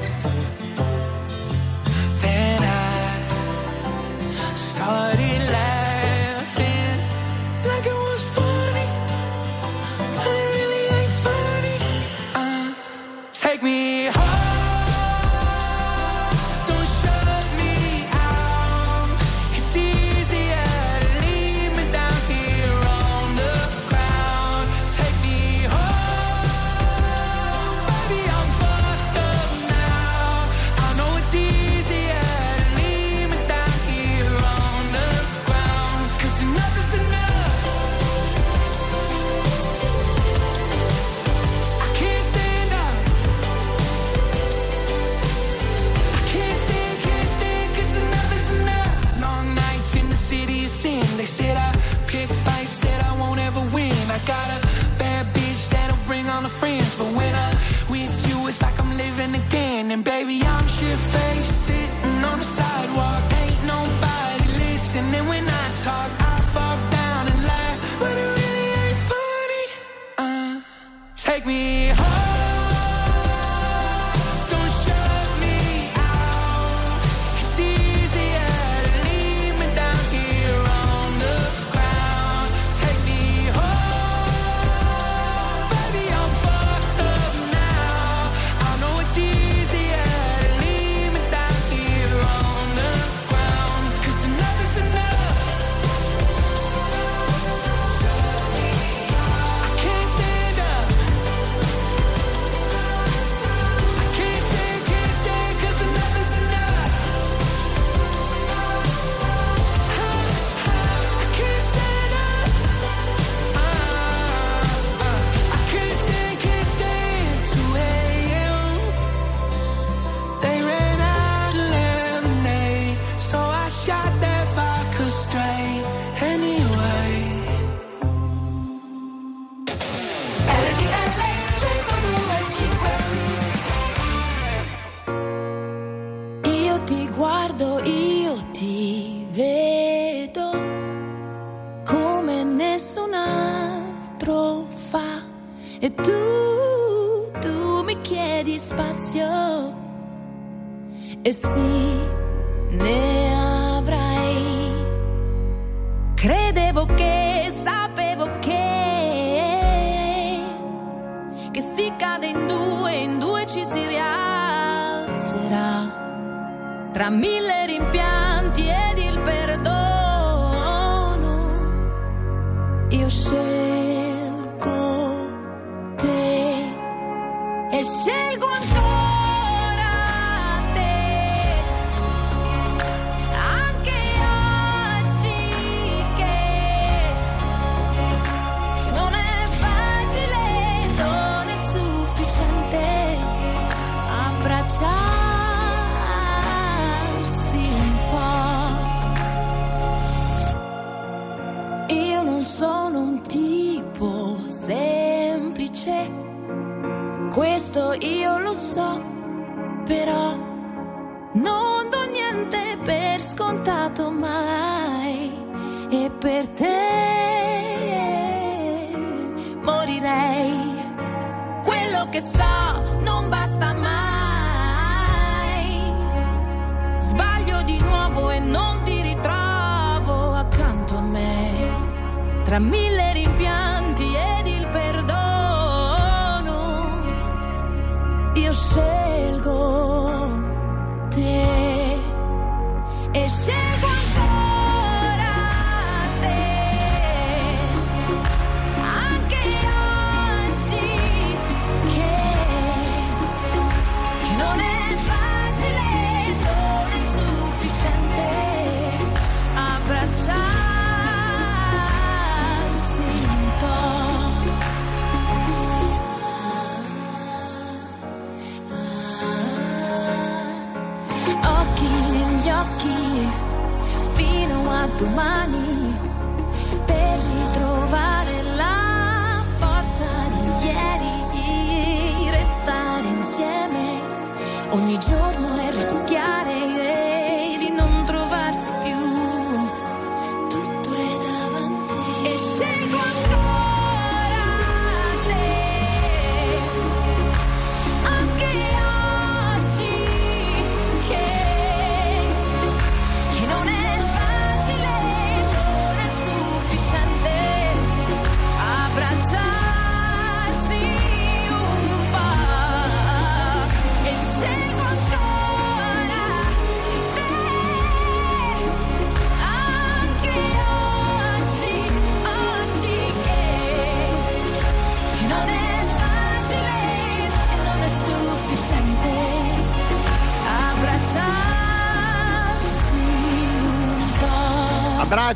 Then I started laughing like it gotta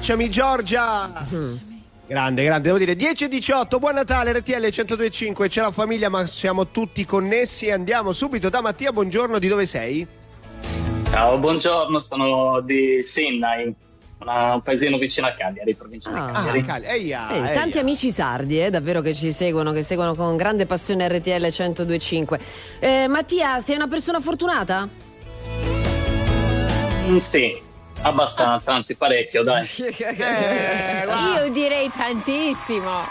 Abbracciami Giorgia! Grande, grande, devo dire 10 e 18, buon Natale RTL 1025, c'è la famiglia ma siamo tutti connessi e andiamo subito da Mattia, buongiorno, di dove sei? Ciao, buongiorno, sono di Sinai, un paesino vicino a Cagliari, provincia di Ah. Cagliari. Cali- eia, Eh, eia. tanti amici sardi, eh, davvero che ci seguono, che seguono con grande passione RTL 1025. Eh, Mattia, sei una persona fortunata? Mm, sì, abbastanza, anzi parecchio, dai. Io direi tantissimo.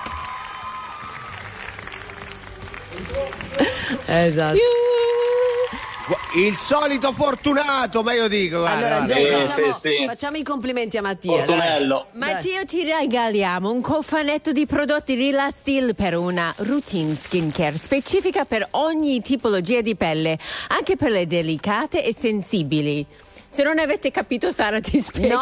Esatto. Il solito fortunato, ma io dico. guarda, Allora. Gio, Sì, facciamo, sì, sì. facciamo i complimenti a Mattia. Matteo ti regaliamo un cofanetto di prodotti Rila Steel per una routine skincare specifica per ogni tipologia di pelle, anche pelle delicate e sensibili. Se non avete capito Sara ti spiega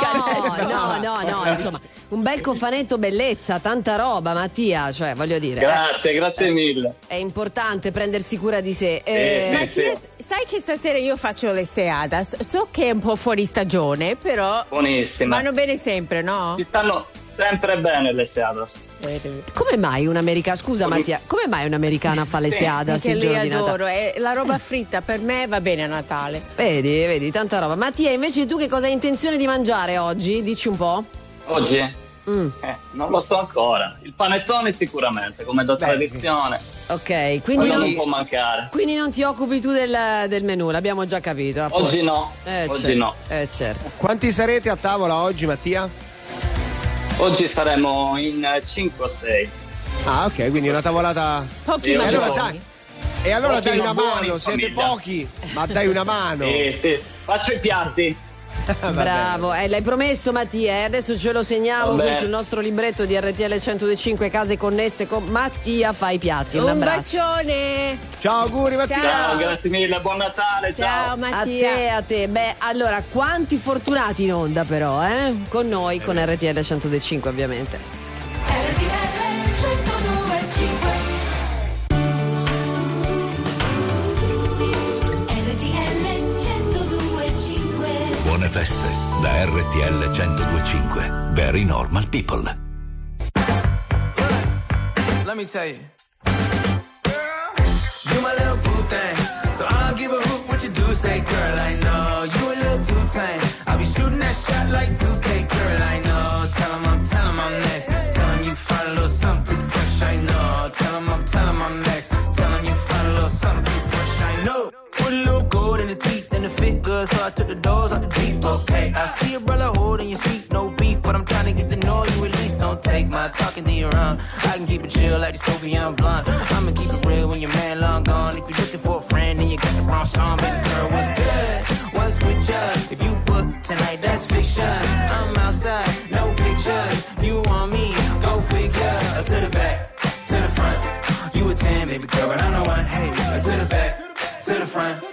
No, no, no, no, insomma, un bel cofanetto bellezza, tanta roba, Mattia, cioè, voglio dire. Grazie, grazie mille. È importante prendersi cura di sé. Eh, sì, Mattia, sai che stasera io faccio le seadas, so che è un po' fuori stagione, però Buonissima. vanno bene sempre, no? Ci stanno sempre bene le Seadas. Come mai un'americana, scusa Mattia, come mai un'americana fa le Sì. seadas il li giorno adoro, è la roba fritta per me va bene a Natale. Vedi, vedi, tanta roba. Mattia, invece tu che cosa hai intenzione di mangiare oggi? Dici un po'. Oggi? Mm. Eh, non lo so ancora. Il panettone sicuramente, come da tradizione. Ok, quindi non non, può mancare. quindi non ti occupi tu del, del menù, l'abbiamo già capito. a Oggi no, Eh, oggi certo. no. Eh, certo. Quanti sarete a tavola oggi, Mattia? Oggi saremo in 5 o 6. Ah, ok, quindi una tavolata. Pochi E allora dai, e allora Pochi dai ma una mano, siete pochi, ma dai una mano. Sì, sì. Faccio i piatti. Bravo, eh, l'hai promesso Mattia, eh, adesso ce lo segniamo qui sul nostro libretto di RTL 105 case connesse con Mattia fa i piatti. Un, Un bacione! Ciao, auguri Mattia. Ciao, grazie mille, buon Natale, ciao. Ciao A Mattia! te, a te. Beh, allora, quanti fortunati in onda però, eh? Con noi, con RTL 105 ovviamente. Da RTL 1025. Very normal people. Let me tell you. You my little boo thing. So I'll give a hoot what you do say, girl. I know you a little too tame. I'll be shooting that shot like 2K, girl. I know. Tell him I'm, tell him I'm next. Tell him you find a little something fresh. I know. Tell him I'm, tell him I'm next. fit good, so I took the doors out the Jeep. Okay, I see a brother holding your seat, no beef, but I'm trying to get the noise you release. Don't take my talking to your own. I can keep it chill like the Soviet blunt. I'ma keep it real when your man long gone. If you're looking for a friend, then you got the wrong song. Baby girl, what's good? What's with ya? If you book tonight, that's fiction. I'm outside, no pictures. You want me? Go figure. To the back, to the front. You a 10, baby girl, but I'm the one. Hey, to the back, to the front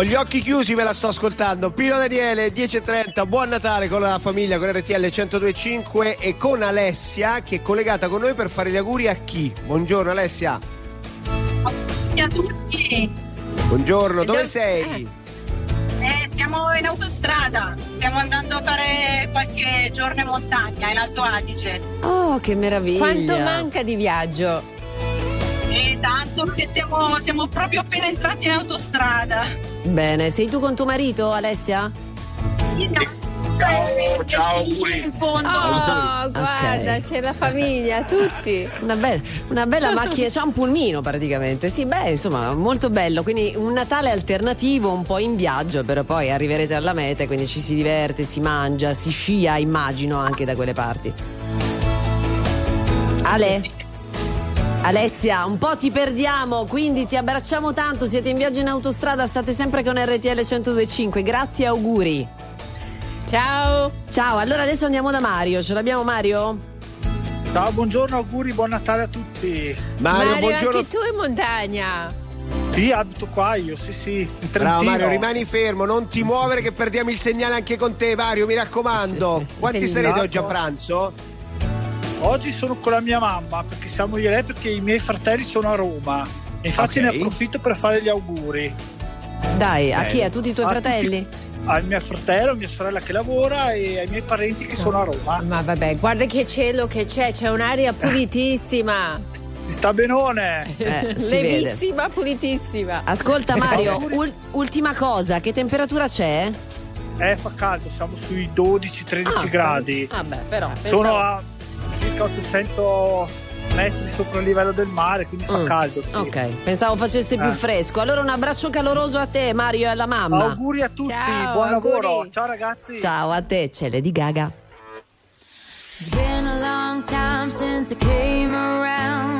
Con gli occhi chiusi me la sto ascoltando. Pino Daniele, 10.30, buon Natale con la famiglia, con RTL 102.5 e con Alessia che è collegata con noi per fare gli auguri a chi? Buongiorno Alessia. Ciao a tutti. Buongiorno, dove sei? Eh, siamo in autostrada, stiamo andando a fare qualche giorno in montagna, in Alto Adige. Oh, che meraviglia. Quanto manca di viaggio? E tanto che siamo, siamo proprio appena entrati in autostrada. Bene, sei tu con tuo marito, Alessia? Comunque, ciao, auguri. in fondo. Oh, guarda, c'è la famiglia, tutti. Una bella, una bella macchina, c'è un pulmino praticamente. Sì, beh, insomma, molto bello. Quindi un Natale alternativo, un po' in viaggio, però poi arriverete alla meta, quindi ci si diverte, si mangia, si scia, immagino, anche da quelle parti. Ale? Alessia, un po' ti perdiamo, quindi ti abbracciamo tanto, siete in viaggio in autostrada, state sempre con RTL 1025, grazie e auguri. Ciao. Ciao, allora adesso andiamo da Mario, ce l'abbiamo Mario? Ciao, buongiorno, auguri, buon Natale a tutti. Mario, buongiorno. anche tu in montagna. Sì, abito qua io, sì, sì. Bravo Mario, rimani fermo, non ti muovere che perdiamo il segnale anche con te Mario, mi raccomando. Quanti Bellissimo. sarete oggi a pranzo? Oggi sono con la mia mamma perché siamo io e lei perché i miei fratelli sono a Roma. E infatti Ok. ne approfitto per fare gli auguri. Dai, a chi? A tutti i tuoi A fratelli? Al mio fratello, a mia sorella che lavora e ai miei parenti che sono a Roma. Ma vabbè, guarda che cielo che c'è, c'è un'aria pulitissima. Si sta benone. Eh, vede. Levissima, pulitissima. Ascolta Mario, Auguri. ul- ultima cosa, che temperatura c'è? Eh, fa caldo, siamo sui 12-13 gradi. Vabbè, però. Sono pensavo- a circa 800 metri sopra il livello del mare, quindi fa Mm, caldo. Sì. Ok, pensavo facesse più Eh. fresco. Allora un abbraccio caloroso a te Mario e alla mamma. Auguri a tutti, Ciao, buon auguri. lavoro. Ciao ragazzi. Ciao a te, c'è Lady Gaga. It's been a long time since I came around.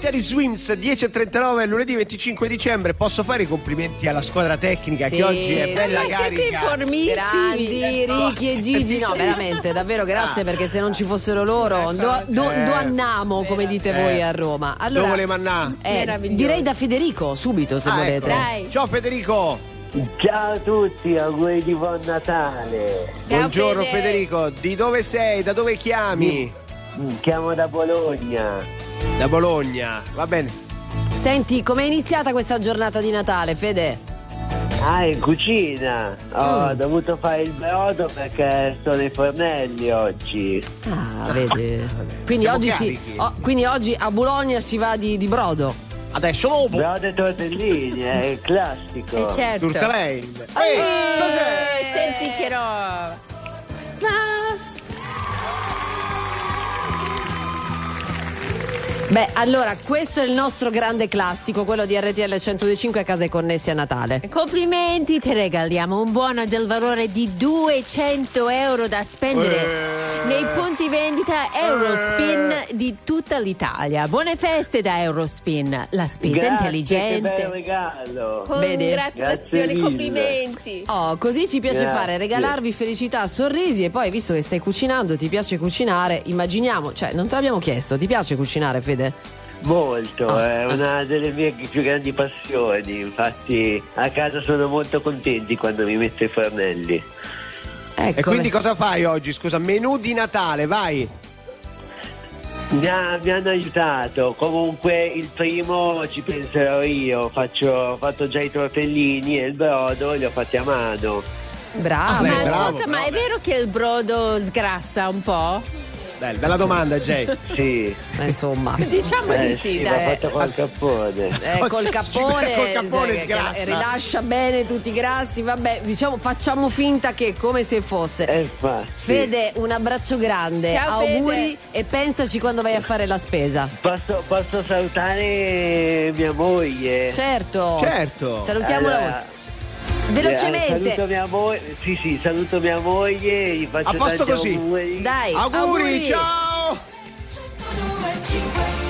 Terry Swims 10.39 lunedì 25 dicembre. Posso fare i complimenti alla squadra tecnica Sì, che oggi è bella sì, carica. Grandi, Ricky e Gigi, no, veramente, davvero grazie perché se non ci fossero loro, do, do, Eh. do annamo, come dite voi Eh. a Roma. Dove Allora, volevo andare? eh, direi da Federico, subito se Ah, volete. ecco. Ciao Federico. Ciao a tutti, auguri di buon Natale. Buongiorno Federico, di dove sei? Da dove chiami? Chiamo da Bologna. Da Bologna, va bene. Senti, com'è iniziata questa giornata di Natale, Fede? Ah, in cucina. Ho Mm. dovuto fare il brodo perché sono ai fornelli oggi. Ah, vedi. Quindi Siamo oggi, si, oh, quindi oggi a Bologna si va di, di brodo. Adesso dopo. Brodo e tortellini, è il classico. Eh, certo. Turtalain. Eh, Senti che roba. Beh, allora, questo è il nostro grande classico, quello di RTL 105 a case connessi a Natale. Complimenti, ti regaliamo un buono del valore di 200 euro da spendere nei punti vendita Eurospin di tutta l'Italia. Buone feste da Eurospin, la spesa Grazie, intelligente. Che bel regalo. Congratulazioni, complimenti. Oh, così ci piace Grazie. fare, regalarvi felicità, sorrisi e poi, visto che stai cucinando, ti piace cucinare, immaginiamo, cioè, non te l'abbiamo chiesto, ti piace cucinare, Fede? Molto, Ah, è una delle mie più grandi passioni, infatti a casa sono molto contenti quando mi metto i fornelli. E quindi cosa fai oggi? Scusa, menù di Natale, vai. Mi, ha- mi hanno aiutato, comunque il primo ci penserò io, Faccio- ho fatto già i tortellini e il brodo li ho fatti a mano. Bravo. ma ascolta, ma è vero che il brodo sgrassa un po'? Bella, bella domanda, Jay. Sì. Ma insomma. Diciamo Eh di sì, sì, dai. fatto col cappone. Eh, col cappone, Col cappone eh, che sgrassa. rilascia bene tutti i grassi. Vabbè, diciamo, facciamo finta che è come se fosse. Eh, infatti. Fede, un abbraccio grande, Ciao, auguri Fede. e pensaci quando vai a fare la spesa. Posso, posso salutare mia moglie? Certo. Certo. Salutiamola. Allora, velocemente. Saluto mia moglie, sì, sì, saluto mia moglie, gli faccio A posto così. Auguri. Dai, auguri, auguri. ciao. 102,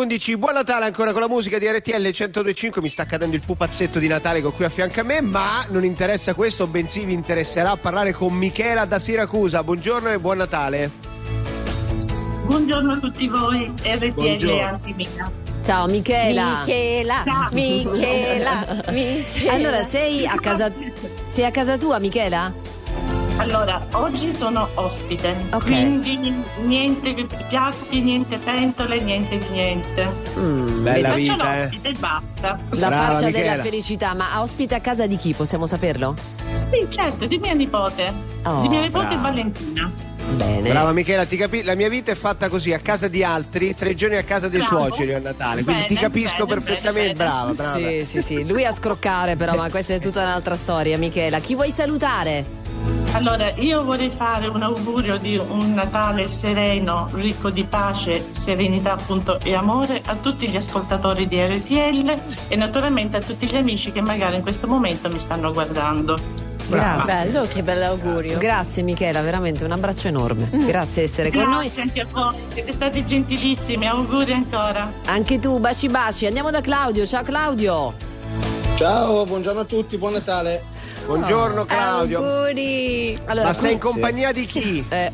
11, buon Natale ancora con la musica di RTL 1025, mi sta cadendo il pupazzetto di Natale con qui a fianco a me, ma non interessa questo, bensì vi interesserà parlare con Michela da Siracusa. Buongiorno e buon Natale. Buongiorno a tutti voi, RTL Buongiorno. Antimina. Ciao Michela. Michela, Ciao. Michela, Michela. Allora, sei a casa sei a casa tua, Michela? Allora, oggi sono ospite, Ok. quindi niente piatti, niente pentole, niente di niente. Bella Faccio vita, eh. l'ospite e basta. La Brava, faccia Michela. della felicità, ma ospite a casa di chi? Possiamo saperlo? Sì, certo, di mia nipote. Oh, di mia nipote brava. Valentina. Bene. Brava Michela, ti capi- la mia vita è fatta così, a casa di altri, tre giorni a casa dei Bravo. suoceri a Natale, quindi Bene, ti capisco bene, perfettamente, bene, bene. brava, brava. Sì, sì, sì. Lui a scroccare però, ma questa è tutta un'altra storia, Michela. Chi vuoi salutare? Allora, io vorrei fare un augurio di un Natale sereno, ricco di pace, serenità appunto e amore a tutti gli ascoltatori di RTL e naturalmente a tutti gli amici che magari in questo momento mi stanno guardando. Grazie. Bello, che bell'augurio. Grazie Michela, veramente un abbraccio enorme. Grazie di essere con noi. Grazie anche a voi, siete stati gentilissimi, auguri ancora. Anche tu, baci baci. Andiamo da Claudio. Ciao Claudio. Ciao, buongiorno a tutti, buon Natale. Buongiorno Claudio. Auguri. Allora, Ma sei in compagnia di chi? Eh,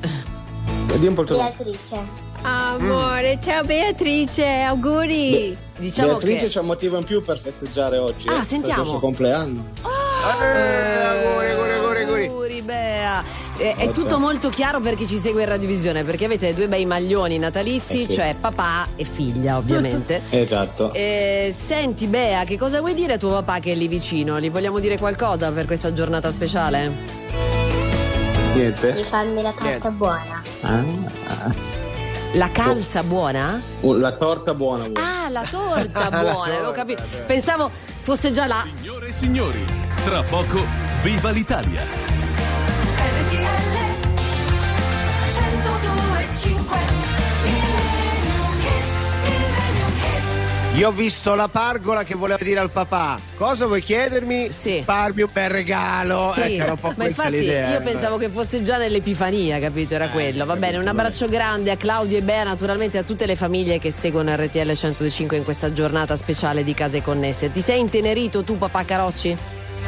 Vedi un po'. Beatrice. Amore, ciao Beatrice, auguri. Diciamo Beatrice c'è un motivo in più per festeggiare oggi. Ah, eh, sentiamo. Per il suo compleanno. Eh, auguri, auguri, auguri, auguri. Bea. Eh, è Oh, tutto molto chiaro per chi ci segue in radiovisione, perché avete due bei maglioni natalizi, Eh sì. cioè papà e figlia, ovviamente. Esatto. Eh, senti Bea, che cosa vuoi dire a tuo papà che è lì vicino? Gli vogliamo dire qualcosa per questa giornata speciale? Niente. Di farmi la carta buona. Ah. La calza buona? Oh, La torta buona. Ah, la torta La buona, avevo capito. Pensavo fosse già là. Signore e signori, tra poco viva l'Italia. Io ho visto la pargola che voleva dire al papà. Cosa vuoi chiedermi? Sì. Farmi un bel regalo. Sì, Ecco, era un po' ma infatti l'idea. io pensavo che fosse già nell'Epifania, capito? Era quello. Va bene, un abbraccio grande a Claudio e Bea, naturalmente a tutte le famiglie che seguono RTL 105 in questa giornata speciale di Case Connesse. Ti sei intenerito tu, papà Carocci?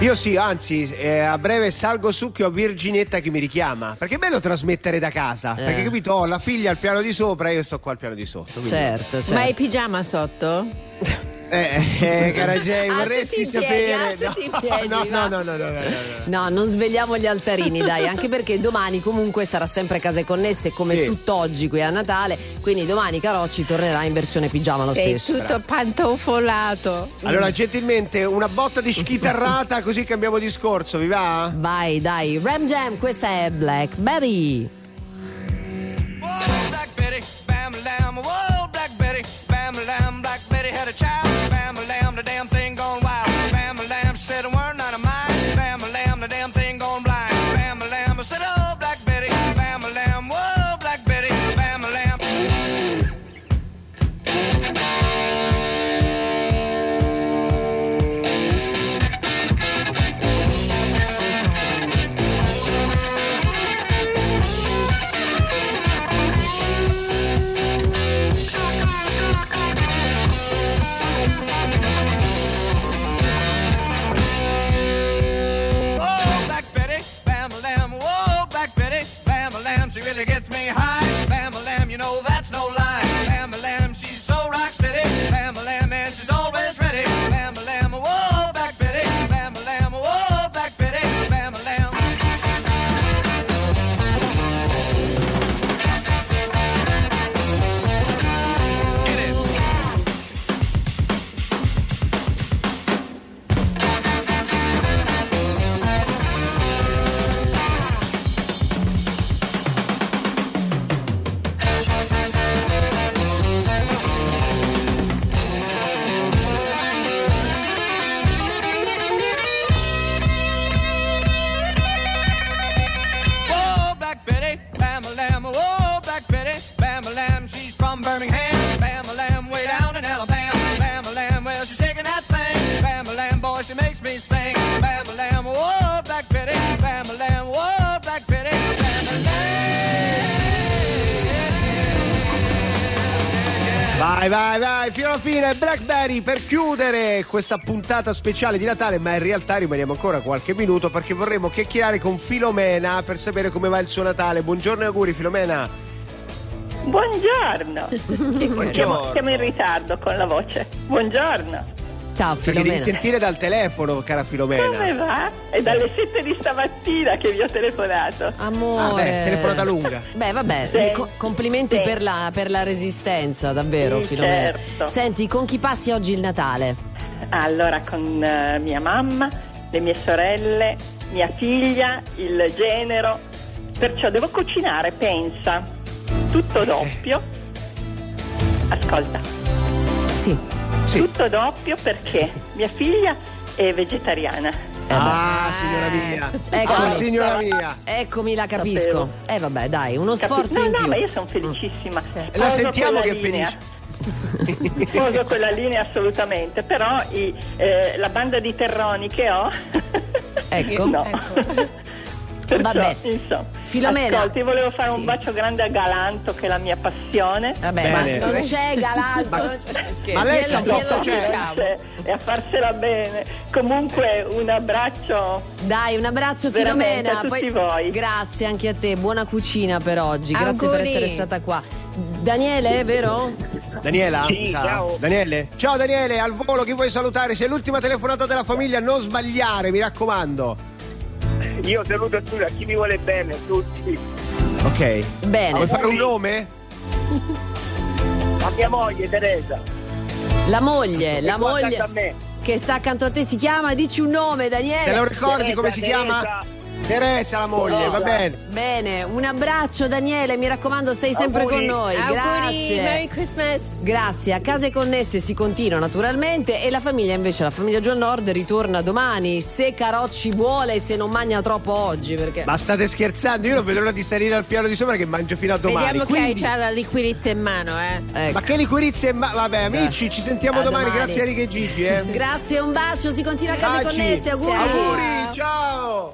Io sì, anzi, eh, a breve salgo su che ho Virginietta che mi richiama. Perché è bello trasmettere da casa. Eh. Perché capito, ho la figlia al piano di sopra e io sto qua al piano di sotto. quindi- Certo, certo. Ma hai pigiama sotto? Eh, eh, cara Jay, Alzati vorresti sapere. no, piedi, no, no, no, no, no, no, no. No, non svegliamo gli altarini, dai, anche perché domani comunque sarà sempre Case Connesse come Sì. tutt'oggi qui a Natale, quindi domani Carocci tornerà in versione pigiama lo Sei stesso. tutto pantofolato. Allora, gentilmente, una botta di schitarrata così cambiamo discorso, vi va? Vai, dai, Ram Jam, questa è Blackberry. Black Vai, vai, vai, fino alla fine Blackberry per chiudere questa puntata speciale di Natale, ma in realtà rimaniamo ancora qualche minuto perché vorremmo chiacchierare con Filomena per sapere come va il suo Natale. Buongiorno e auguri Filomena. Buongiorno. Buongiorno. Siamo, siamo in ritardo con la voce. Buongiorno. Ciao Perché devi Filomena. sentire dal telefono, cara Filomena. Come va? È dalle 7 di stamattina che vi ho telefonato. Amore. Ah, beh, telefonata lunga. Beh, vabbè, Sì, co- complimenti sì. per, la, per la resistenza, davvero, Sì, Filomena. certo. Senti, con chi passi oggi il Natale? Allora, con eh, mia mamma, le mie sorelle, mia figlia, il genero. Perciò devo cucinare, pensa, tutto doppio. Ascolta. Sì. Tutto doppio perché mia figlia è vegetariana. Ah, signora mia. Ecco, ah, signora mia. Eccomi, la capisco. Sapevo. Eh vabbè, dai, uno Capi- sforzo no, in no, più. Mm. ma io sono felicissima. La Sposo sentiamo che è felice. Sposo quella linea assolutamente, però i- eh, la banda di terroni che ho Ecco. no. Perciò, Vabbè. insomma, Filomena. ascolti, volevo fare Sì. un bacio grande a Galanto che è la mia passione. Vabbè, Bene. ma non c'è galanto, non c'è scherzo. Ma lei Glielo- glielo diciamo. e a farsela bene. Comunque un abbraccio Dai, un abbraccio Filomena. a tutti Poi- voi. Grazie anche a te, buona cucina per oggi. Grazie per Auguri. essere stata qua. Daniele, vero? Daniela? Sì, ciao. Daniele? Ciao Daniele, al volo chi vuoi salutare? Sei l'ultima telefonata della famiglia, non sbagliare, mi raccomando. Io saluto tutti, a chi mi vuole bene, tutti. Ok. Bene. Vuoi fare un nome? A mia moglie Teresa. La moglie, la moglie accanto a me. che sta accanto a te si chiama, dici un nome, Daniele. Te lo ricordi Teresa, come si chiama? Teresa. La moglie, va bene. Bene, un abbraccio Daniele, mi raccomando stai sempre Auguri. con noi. Auguri, Grazie. Merry Christmas. Grazie, a case connesse si continua naturalmente e la famiglia invece, la famiglia John Nord ritorna domani se Carocci vuole e se non mangia troppo oggi perché... Ma state scherzando? Io non vedo l'ora di salire al piano di sopra che mangio fino a domani. Vediamo Quindi- che c'ha la liquirizia in mano, eh. Ma che liquirizia in ma- Vabbè, amici, ci sentiamo domani. domani. Grazie a Enrico e Gigi, eh. Grazie, un bacio, si continua a case Baci. connesse, auguri. Auguri, ciao.